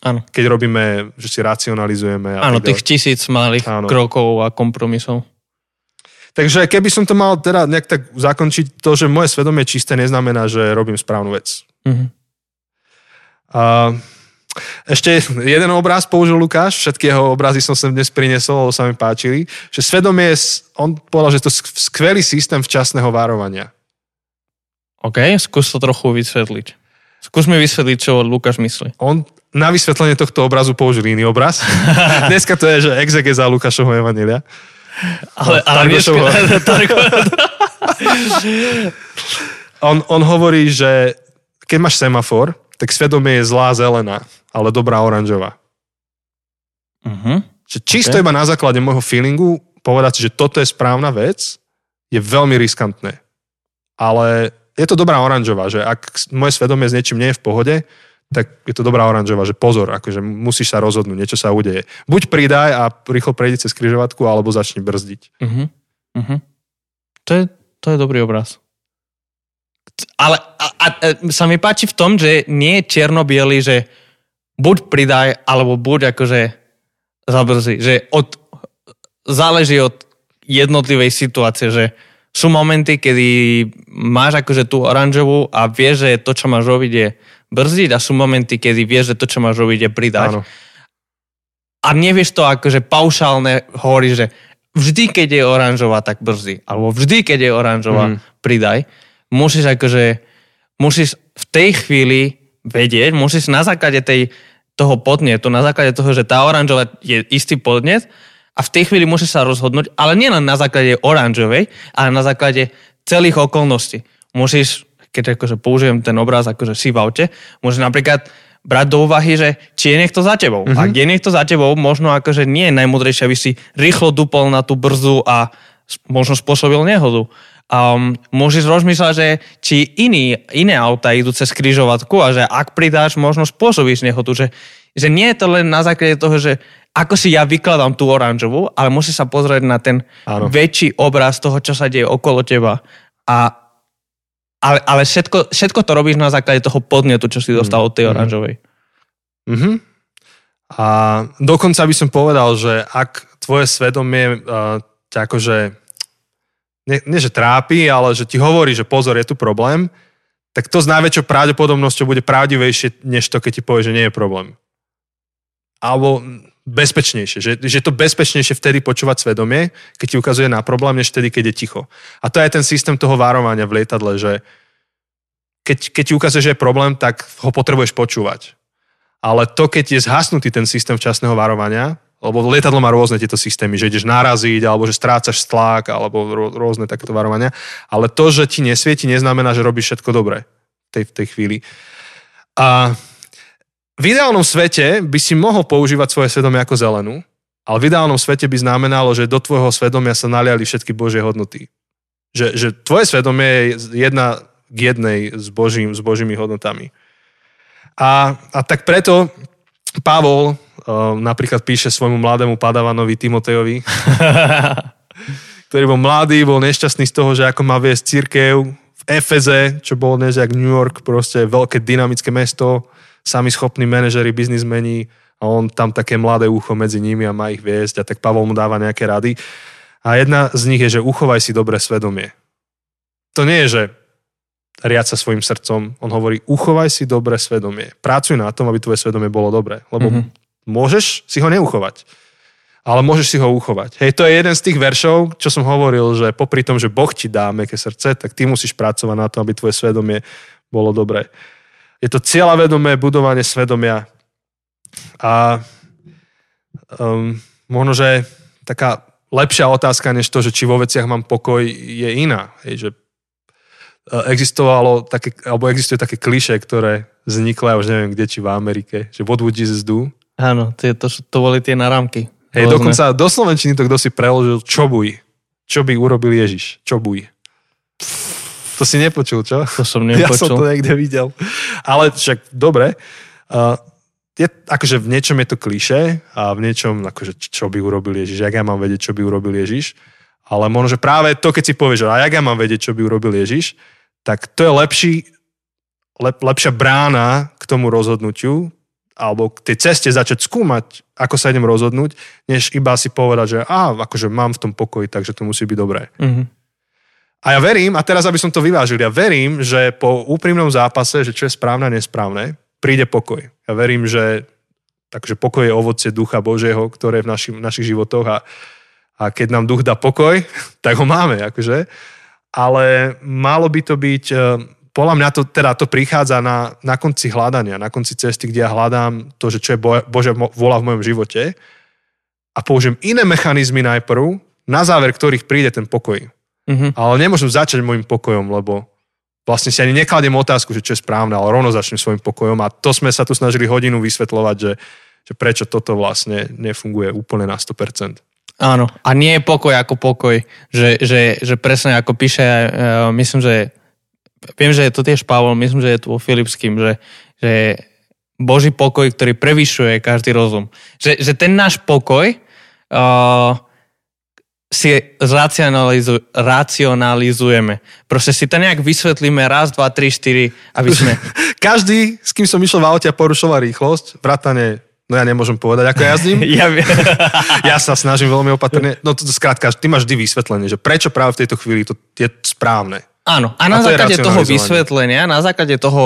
Áno. Keď robíme, že si racionalizujeme. Áno, tých tisíc malých Áno. krokov a kompromisov. Takže keby som to mal teda nejak tak zakončiť, to, že moje svedomie čisté, neznamená, že robím správnu vec. Mhm. A ešte jeden obraz použil Lukáš, všetky jeho obrazy som sem dnes priniesol, lebo sa mi páčili, že svedomie, je- on povedal, že to je skvelý systém včasného varovania. OK, skús to trochu vysvetliť. Skús mi vysvetliť, čo Lukáš myslí. On na vysvetlenie tohto obrazu použil iný obraz. Dneska to je, že exegeza Lukášovho evanelia. Ale, ale Targošovho. dneska- On, on hovorí, že keď máš semafor, tak svedomie je zlá zelená, ale dobrá oranžová. Že čisto Ok. iba na základe môjho feelingu povedať si, že toto je správna vec, je veľmi riskantné. Ale je to dobrá oranžová, že ak moje svedomie s niečím nie je v pohode, tak je to dobrá oranžová, že pozor, akože musíš sa rozhodnúť, niečo sa udeje. Buď pridaj a rýchlo prejdi cez križovatku, alebo začni brzdiť. Mhm. Mhm. To, je, to je dobrý obraz. Ale a, a, a, sa mi páči v tom, že nie je čierno-biely, že buď pridaj, alebo buď akože zabrzí. Že od, záleží od jednotlivej situácie, že sú momenty, kedy máš akože tú oranžovú a vieš, že to, čo máš robiť, je brzdiť a sú momenty, kedy vieš, že to, čo máš robiť, je pridať. Áno. A nevieš to akože paušálne hovorí, že vždy, keď je oranžová, tak brzdi. Alebo vždy, keď je oranžová, mm. pridaj. Musíš akože, musíš v tej chvíli vedieť, musíš na základe tej, toho podnetu, na základe toho, že tá oranžová je istý podnet, a v tej chvíli môžeš sa rozhodnúť, ale nie len na základe oranžovej, ale na základe celých okolností. Môžeš, keď akože použijem ten obraz akože si v aute, môžeš napríklad brať do úvahy, že či je niekto za tebou. Mm-hmm. Ak je niekto za tebou, možno akože nie je najmudrejšie, aby si rýchlo dupol na tú brzdu a možno spôsobil nehodu. Um, môžeš rozmýšľať, že či iný, iné auta idú cez križovatku a že ak pridáš, možno spôsobíš nehodu. Že, že nie je to len na základe toho, že ako si ja vykladám tú oranžovú, ale musíš sa pozrieť na ten Áno. väčší obraz toho, čo sa deje okolo teba. A, ale ale všetko, všetko to robíš na základe toho podnetu, čo si mm. dostal od tej mm-hmm. oranžovej. Mm-hmm. A dokonca by som povedal, že ak tvoje svedomie uh, ťa akože nie, nie, že trápi, ale že ti hovorí, že pozor, je tu problém, tak to s najväčšou pravdepodobnosťou bude pravdivejšie, než to, keď ti povie, že nie je problém. Alebo bezpečnejšie. Že, že je to bezpečnejšie vtedy počúvať svedomie, keď ti ukazuje na problém, než vtedy, keď je ticho. A to je ten systém toho várovania v lietadle, že keď, keď ti ukazuje, že je problém, tak ho potrebuješ počúvať. Ale to, keď je zhasnutý ten systém včasného varovania, lebo lietadlo má rôzne tieto systémy, že ideš naraziť, alebo že strácaš stlak, alebo rôzne takéto varovania. Ale to, že ti nesvieti, neznamená, že robíš všetko dobre tej, v tej chvíli. A v ideálnom svete by si mohol používať svoje svedomie ako zelenú, ale v ideálnom svete by znamenalo, že do tvojho svedomia sa naliali všetky Božie hodnoty. Že, že tvoje svedomie je jedna k jednej s, Božím, s Božími hodnotami. A, a tak preto Pavol uh, napríklad píše svojmu mladému padavanovi Timotejovi, ktorý bol mladý, bol nešťastný z toho, že ako má viesť církev v Efeze, čo bolo dnes jak New York, proste veľké dynamické mesto, sami schopní manažeri, biznismeni a on tam také mladé ucho medzi nimi a má ich viesť a tak Pavol mu dáva nejaké rady. A jedna z nich je, že uchovaj si dobré svedomie. To nie je, že riad sa svojim srdcom. On hovorí, uchovaj si dobré svedomie. Pracuj na tom, aby tvoje svedomie bolo dobré. Lebo mm-hmm. môžeš si ho neuchovať. Ale môžeš si ho uchovať. Hej, to je jeden z tých veršov, čo som hovoril, že popri tom, že Boh ti dá meké srdce, tak ty musíš pracovať na tom, aby tvoje svedomie bolo dobré. Je to cieľavedomé budovanie svedomia. A um, možno, že taká lepšia otázka, než to, že či vo veciach mám pokoj, je iná. Hej, že existovalo také, alebo existuje také kliše, ktoré vzniklo, ja už neviem kde, či v Amerike, že what would Jesus do? Áno, to, to, to boli tie narámky. Hej, dokonca do Slovenčiny to kto si preložil, čo buj. Čo by urobil Ježiš? Čo buj. To si nepočul, čo? To som nepočul. Ja som to niekde videl. Ale však, dobre. Uh, je, akože v niečom je to kliše a v niečom, akože čo by urobil Ježiš, jak ja mám vedieť, čo by urobil Ježiš. Ale možno, že práve to, keď si povieš, a jak ja mám vedieť, čo by urobil Ježiš, tak to je lepší, lep, lepšia brána k tomu rozhodnutiu, alebo k tej ceste začať skúmať, ako sa idem rozhodnúť, než iba si povedať, že a, akože mám v tom pokoj, takže to musí byť dobré. Mm-hmm. A ja verím, a teraz aby som to vyvážil, ja verím, že po úprimnom zápase, že čo je správne a nesprávne, príde pokoj. Ja verím, že takže pokoj je ovocie ducha Božieho, ktoré je v, naši, v našich životoch a, a keď nám duch dá pokoj, tak ho máme, akože. Ale malo by to byť, e, podľa mňa to, teda to prichádza na, na konci hľadania, na konci cesty, kde ja hľadám to, že čo je Božia vola v mojom živote a použijem iné mechanizmy najprv, na záver ktorých príde ten pokoj. Mm-hmm. Ale nemôžem začať môjim pokojom, lebo vlastne si ani nekladiem otázku, že čo je správne, ale rovno začnem svojim pokojom a to sme sa tu snažili hodinu vysvetľovať, že, že prečo toto vlastne nefunguje úplne na 100%. Áno, a nie je pokoj ako pokoj, že, že, že presne ako píše, uh, myslím, že viem, že je to tiež Pavol, myslím, že je tu vo Filipským, že, že Boží pokoj, ktorý prevyšuje každý rozum. Že, že ten náš pokoj uh, si racionalizu, racionalizujeme. Proste si to nejak vysvetlíme raz, dva, tri, štyri, aby sme... Každý, s kým som išiel v aute a porušoval rýchlosť, vrátane No ja nemôžem povedať, ako jazdím. ja, ja sa snažím veľmi opatrne. No to, skrátka, ty máš vždy vysvetlenie, že prečo práve v tejto chvíli to je správne. Áno, a na a základe toho vysvetlenia, na základe toho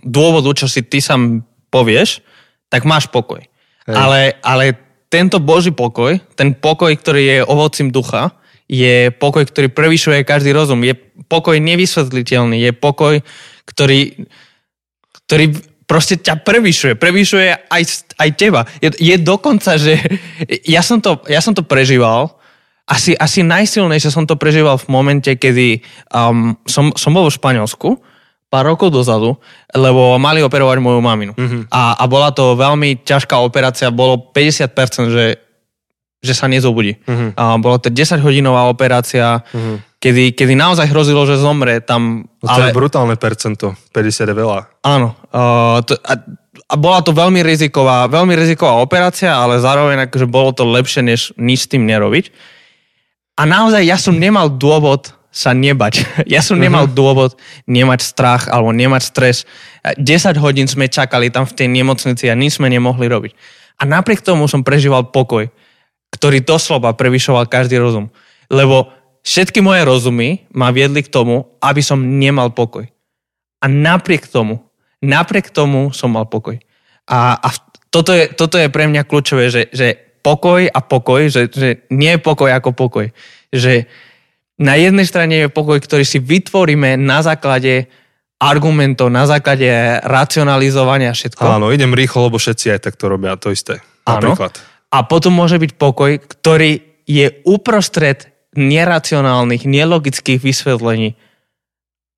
dôvodu, čo si ty sám povieš, tak máš pokoj. Ale, ale tento Boží pokoj, ten pokoj, ktorý je ovocím ducha, je pokoj, ktorý prevyšuje každý rozum. Je pokoj nevysvetliteľný. Je pokoj, ktorý, ktorý proste ťa prevyšuje. Prevyšuje aj, aj teba. Je, je dokonca, že ja som to, ja som to prežíval, asi, asi najsilnejšie som to prežíval v momente, kedy um, som, som bol v Španielsku pár rokov dozadu, lebo mali operovať moju maminu. Mm-hmm. A, a bola to veľmi ťažká operácia, bolo 50%, že, že sa nezobudí. Mm-hmm. A bola to 10-hodinová operácia, mm-hmm. kedy, kedy naozaj hrozilo, že zomre tam. No to ale... je brutálne percento, 50 je veľa. Áno. Uh, to, a, a bola to veľmi riziková, veľmi riziková operácia, ale zároveň akože bolo to lepšie, než nič s tým nerobiť. A naozaj ja som nemal dôvod sa nebať. Ja som nemal uh-huh. dôvod nemať strach alebo nemať stres. 10 hodín sme čakali tam v tej nemocnici a nič sme nemohli robiť. A napriek tomu som prežíval pokoj, ktorý doslova prevyšoval každý rozum. Lebo všetky moje rozumy ma viedli k tomu, aby som nemal pokoj. A napriek tomu, napriek tomu som mal pokoj. A, a toto, je, toto je pre mňa kľúčové, že, že pokoj a pokoj, že, že nie je pokoj ako pokoj. Že, na jednej strane je pokoj, ktorý si vytvoríme na základe argumentov, na základe racionalizovania všetko. Áno, idem rýchlo, lebo všetci aj tak to robia, to isté. Napríklad. A potom môže byť pokoj, ktorý je uprostred neracionálnych, nelogických vysvetlení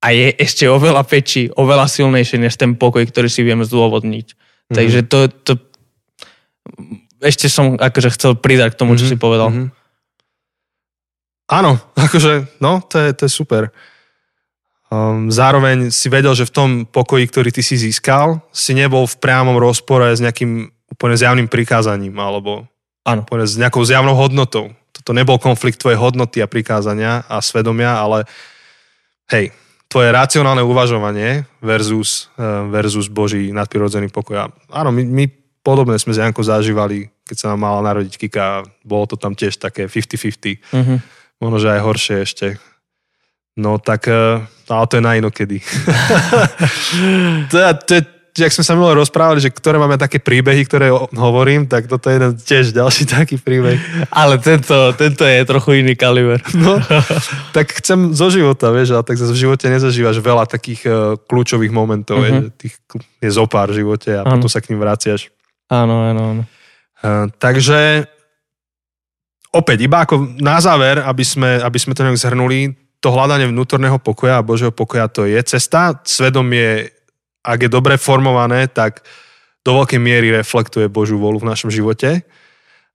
a je ešte oveľa väčší, oveľa silnejší než ten pokoj, ktorý si vieme zdôvodniť. Mm-hmm. Takže to, to ešte som akože chcel pridať k tomu, čo mm-hmm. si povedal. Mm-hmm. Áno, akože, no, to je, to je super. Um, zároveň si vedel, že v tom pokoji, ktorý ty si získal, si nebol v priamom rozpore s nejakým úplne zjavným prikázaním, alebo Áno. úplne s nejakou zjavnou hodnotou. Toto nebol konflikt tvojej hodnoty a prikázania a svedomia, ale hej, tvoje racionálne uvažovanie versus, eh, versus Boží nadprirodzený pokoj. Áno, my, my podobne sme s Jankou zažívali, keď sa nám mala narodiť Kika, bolo to tam tiež také 50-50. Mm-hmm možno, že aj horšie ešte. No tak, e, ale to je na inokedy. to, to je, jak sme sa minule rozprávali, že ktoré máme také príbehy, ktoré hovorím, tak toto je jeden tiež ďalší taký príbeh. Ale tento, tento je trochu iný kaliber. No, tak chcem zo života, vieš, ale tak v živote nezažívaš veľa takých uh, kľúčových momentov, uh-huh. je, tých je zopár v živote a ano. potom sa k ním vraciaš. Áno, áno, áno. Uh, takže opäť, iba ako na záver, aby sme, aby sme to nejak zhrnuli, to hľadanie vnútorného pokoja a Božieho pokoja to je cesta. Svedomie, ak je dobre formované, tak do veľkej miery reflektuje Božiu volu v našom živote.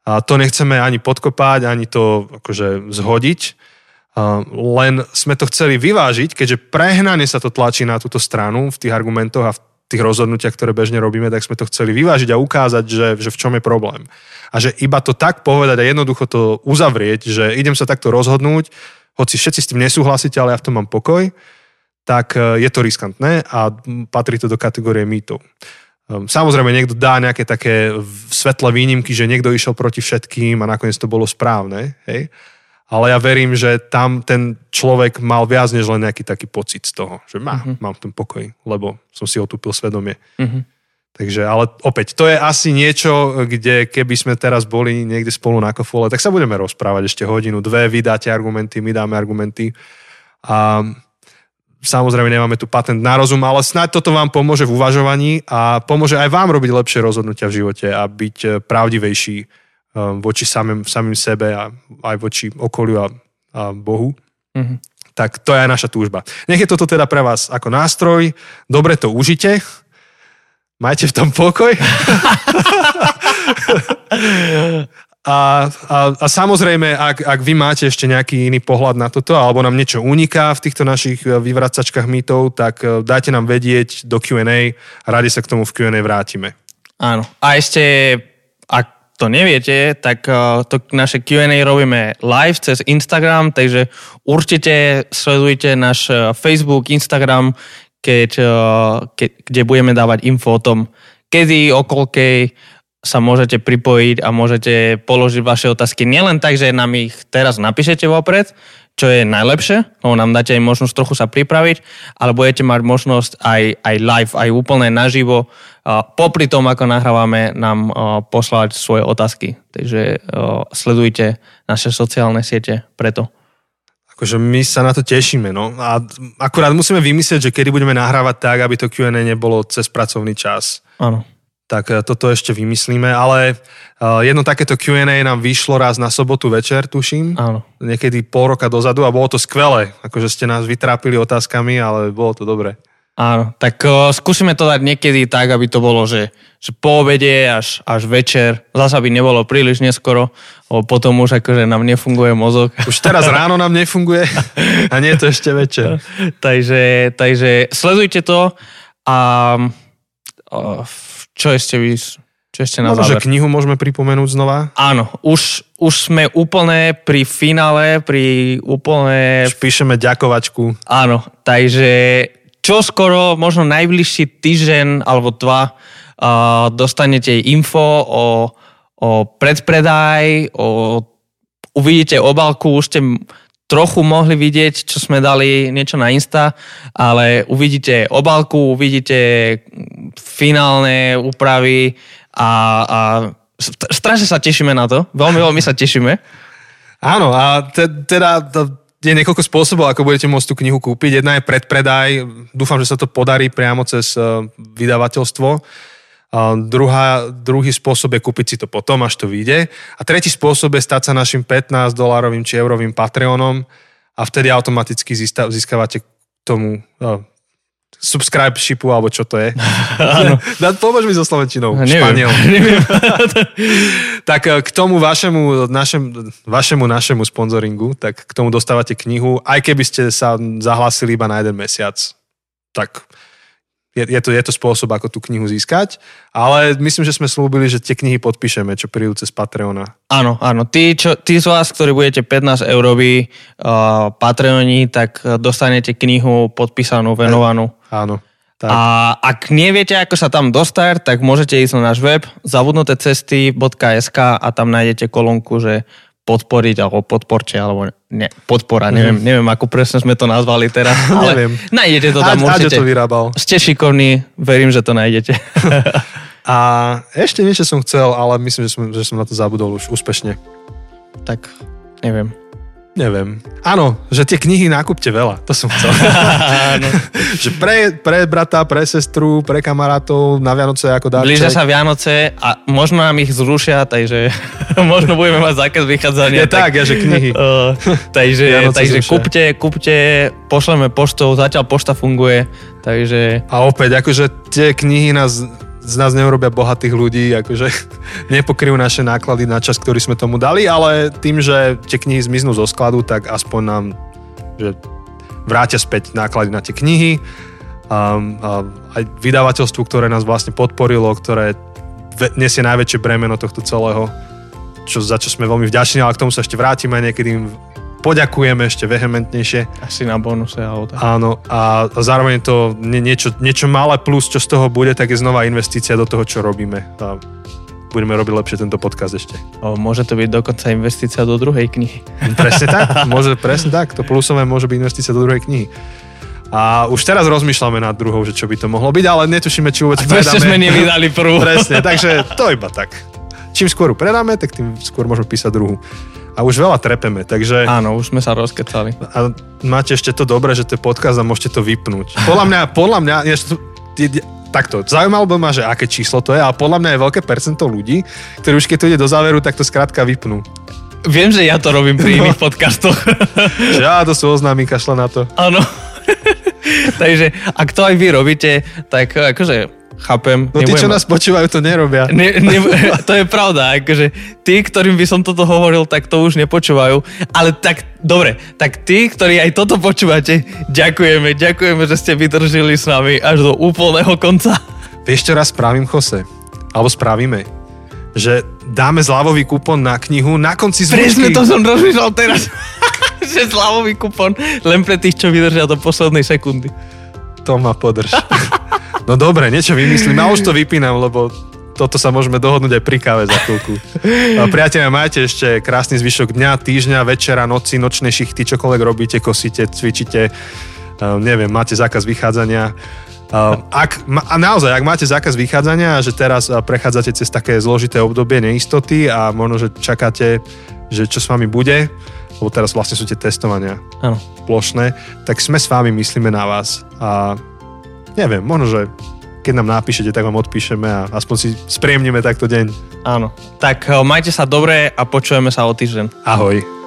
A to nechceme ani podkopať, ani to akože zhodiť. Len sme to chceli vyvážiť, keďže prehnane sa to tlačí na túto stranu v tých argumentoch a v tých rozhodnutiach, ktoré bežne robíme, tak sme to chceli vyvážiť a ukázať, že, že v čom je problém. A že iba to tak povedať a jednoducho to uzavrieť, že idem sa takto rozhodnúť, hoci všetci s tým nesúhlasíte, ale ja v tom mám pokoj, tak e, je to riskantné a patrí to do kategórie mýtov. Ehm, samozrejme, niekto dá nejaké také svetlé výnimky, že niekto išiel proti všetkým a nakoniec to bolo správne. Hej? ale ja verím, že tam ten človek mal viac než len nejaký taký pocit z toho, že má, uh-huh. mám ten pokoj, lebo som si otúpil svedomie. Uh-huh. Takže, ale opäť, to je asi niečo, kde keby sme teraz boli niekde spolu na kofole, tak sa budeme rozprávať ešte hodinu, dve, vy dáte argumenty, my dáme argumenty. A samozrejme nemáme tu patent na rozum, ale snáď toto vám pomôže v uvažovaní a pomôže aj vám robiť lepšie rozhodnutia v živote a byť pravdivejší Um, voči samým, samým sebe a aj voči okoliu a, a Bohu. Mm-hmm. Tak to je aj naša túžba. Nech je toto teda pre vás ako nástroj, dobre to užite, majte v tom pokoj. a, a, a samozrejme, ak, ak vy máte ešte nejaký iný pohľad na toto, alebo nám niečo uniká v týchto našich e, vyvracačkách mýtov, tak e, dajte nám vedieť do Q&A radi sa k tomu v Q&A vrátime. Áno. A ešte, ak to neviete, tak uh, to naše Q&A robíme live cez Instagram, takže určite sledujte náš Facebook, Instagram, keď, ke, kde budeme dávať info o tom, kedy, okolkej sa môžete pripojiť a môžete položiť vaše otázky nielen tak, že nám ich teraz napíšete vopred, čo je najlepšie, lebo nám dáte aj možnosť trochu sa pripraviť, ale budete mať možnosť aj, aj live, aj úplne naživo, popri tom, ako nahrávame, nám poslať svoje otázky. Takže sledujte naše sociálne siete preto. Akože my sa na to tešíme, no. A akurát musíme vymyslieť, že kedy budeme nahrávať tak, aby to Q&A nebolo cez pracovný čas. Áno tak e, toto ešte vymyslíme, ale e, jedno takéto Q&A nám vyšlo raz na sobotu večer, tuším. Áno. Niekedy pol roka dozadu a bolo to skvelé. Akože ste nás vytrápili otázkami, ale bolo to dobré. Áno, tak uh, skúsime to dať niekedy tak, aby to bolo, že, že po obede až, až večer. Zasa by nebolo príliš neskoro, lebo potom už akože nám nefunguje mozog. Už teraz ráno nám nefunguje a nie je to ešte večer. takže, takže sledujte to a uh, čo ešte vy, čo ešte na záver? že knihu môžeme pripomenúť znova? Áno, už, už sme úplne pri finále, pri úplne... Už píšeme ďakovačku. Áno, takže čo skoro, možno najbližší týždeň alebo dva uh, dostanete info o, o predpredaj, o, uvidíte obálku, už ste trochu mohli vidieť, čo sme dali niečo na Insta, ale uvidíte obálku, uvidíte finálne úpravy a, a strašne sa tešíme na to. Veľmi, veľmi sa tešíme. Áno, a te, teda je niekoľko spôsobov, ako budete môcť tú knihu kúpiť. Jedna je predpredaj. Dúfam, že sa to podarí priamo cez uh, vydavateľstvo. Uh, druhá, druhý spôsob je kúpiť si to potom, až to vyjde. A tretí spôsob je stať sa našim 15 dolárovým či eurovým Patreonom a vtedy automaticky získavate tomu uh, subscribe shipu, alebo čo to je. Áno. Pomôž mi so Slovenčinou. Neviem. Španiel. Neviem. tak eh, k tomu vašemu, našem, vašemu, našemu sponzoringu, tak k tomu dostávate knihu, aj keby ste sa zahlásili iba na jeden mesiac. Tak je, je, to, je to spôsob, ako tú knihu získať, ale myslím, že sme slúbili, že tie knihy podpíšeme, čo prídu cez Patreona. Áno, áno. Tí, čo, tí z vás, ktorí budete 15 eurový uh, Patreoni, tak dostanete knihu podpísanú, venovanú. Áno. Tak. A ak neviete, ako sa tam dostať, tak môžete ísť na náš web zabudnutecesty.sk a tam nájdete kolónku, že podporiť alebo podporte, alebo ne, podpora, neviem, mm. neviem, ako presne sme to nazvali teraz, ale neviem. nájdete to tam Aď, určite. to vyrábal. Ste šikovní, verím, že to nájdete. a ešte niečo som chcel, ale myslím, že som, že som na to zabudol už úspešne. Tak, neviem. Neviem. Áno, že tie knihy nákupte veľa, to som chcel. že pre, pre brata, pre sestru, pre kamarátov na Vianoce ako darček. Blížia sa Vianoce a možno nám ich zrušia, takže možno budeme mať zákaz vychádzania. Je tak, tak ja, že knihy. Uh, takže takže kúpte, kúpte, pošleme poštou, zatiaľ pošta funguje, takže... A opäť, akože tie knihy nás z nás neurobia bohatých ľudí, akože nepokryjú naše náklady na čas, ktorý sme tomu dali, ale tým, že tie knihy zmiznú zo skladu, tak aspoň nám že vrátia späť náklady na tie knihy. A, a aj vydavateľstvu, ktoré nás vlastne podporilo, ktoré nesie najväčšie bremeno tohto celého, čo, za čo sme veľmi vďační, ale k tomu sa ešte vrátime niekedy poďakujeme ešte vehementnejšie. Asi na bonuse alebo tak. Áno, a zároveň to niečo, niečo malé plus, čo z toho bude, tak je znova investícia do toho, čo robíme. A budeme robiť lepšie tento podcast ešte. O, môže to byť dokonca investícia do druhej knihy. Presne tak, môže, presne tak. To plusové môže byť investícia do druhej knihy. A už teraz rozmýšľame nad druhou, že čo by to mohlo byť, ale netušíme, či vôbec predáme. sme nevydali prvú. Presne, takže to iba tak. Čím skôr predáme, tak tým skôr môžeme písať druhú a už veľa trepeme, takže... Áno, už sme sa rozkecali. A máte ešte to dobré, že to je podcast a môžete to vypnúť. Podľa mňa, podľa mňa, takto, zaujímalo by ma, že aké číslo to je, ale podľa mňa je veľké percento ľudí, ktorí už keď to ide do záveru, tak to skrátka vypnú. Viem, že ja to robím pri iných podcastoch. ja, to sú oznámy, kašla na to. Áno. Takže ak to aj vy robíte, tak akože Chápem. No tí, čo nás počúvajú, to nerobia. Ne, ne, to je pravda, akože tí, ktorým by som toto hovoril, tak to už nepočúvajú. Ale tak, dobre, tak tí, ktorí aj toto počúvate, ďakujeme, ďakujeme, že ste vydržili s nami až do úplného konca. Vieš, čo raz spravím, Jose? Alebo spravíme? Že dáme zľavový kupon na knihu na konci zvučky. Presne to som rozmýšľal teraz. že zľavový kupon len pre tých, čo vydržia do poslednej sekundy. To ma podrž. no dobre, niečo vymyslím. A už to vypínam, lebo toto sa môžeme dohodnúť aj pri káve za chvíľku. Priatelia, majte ešte krásny zvyšok dňa, týždňa, večera, noci, nočné šichty, čokoľvek robíte, kosíte, cvičíte, uh, neviem, máte zákaz vychádzania. Uh, ak, a naozaj, ak máte zákaz vychádzania a že teraz uh, prechádzate cez také zložité obdobie neistoty a možno, že čakáte, že čo s vami bude, lebo teraz vlastne sú tie testovania Áno. plošné, tak sme s vami, myslíme na vás a neviem, možno, že keď nám napíšete, tak vám odpíšeme a aspoň si spríjemníme takto deň. Áno. Tak eh, majte sa dobre a počujeme sa o týždeň. Ahoj.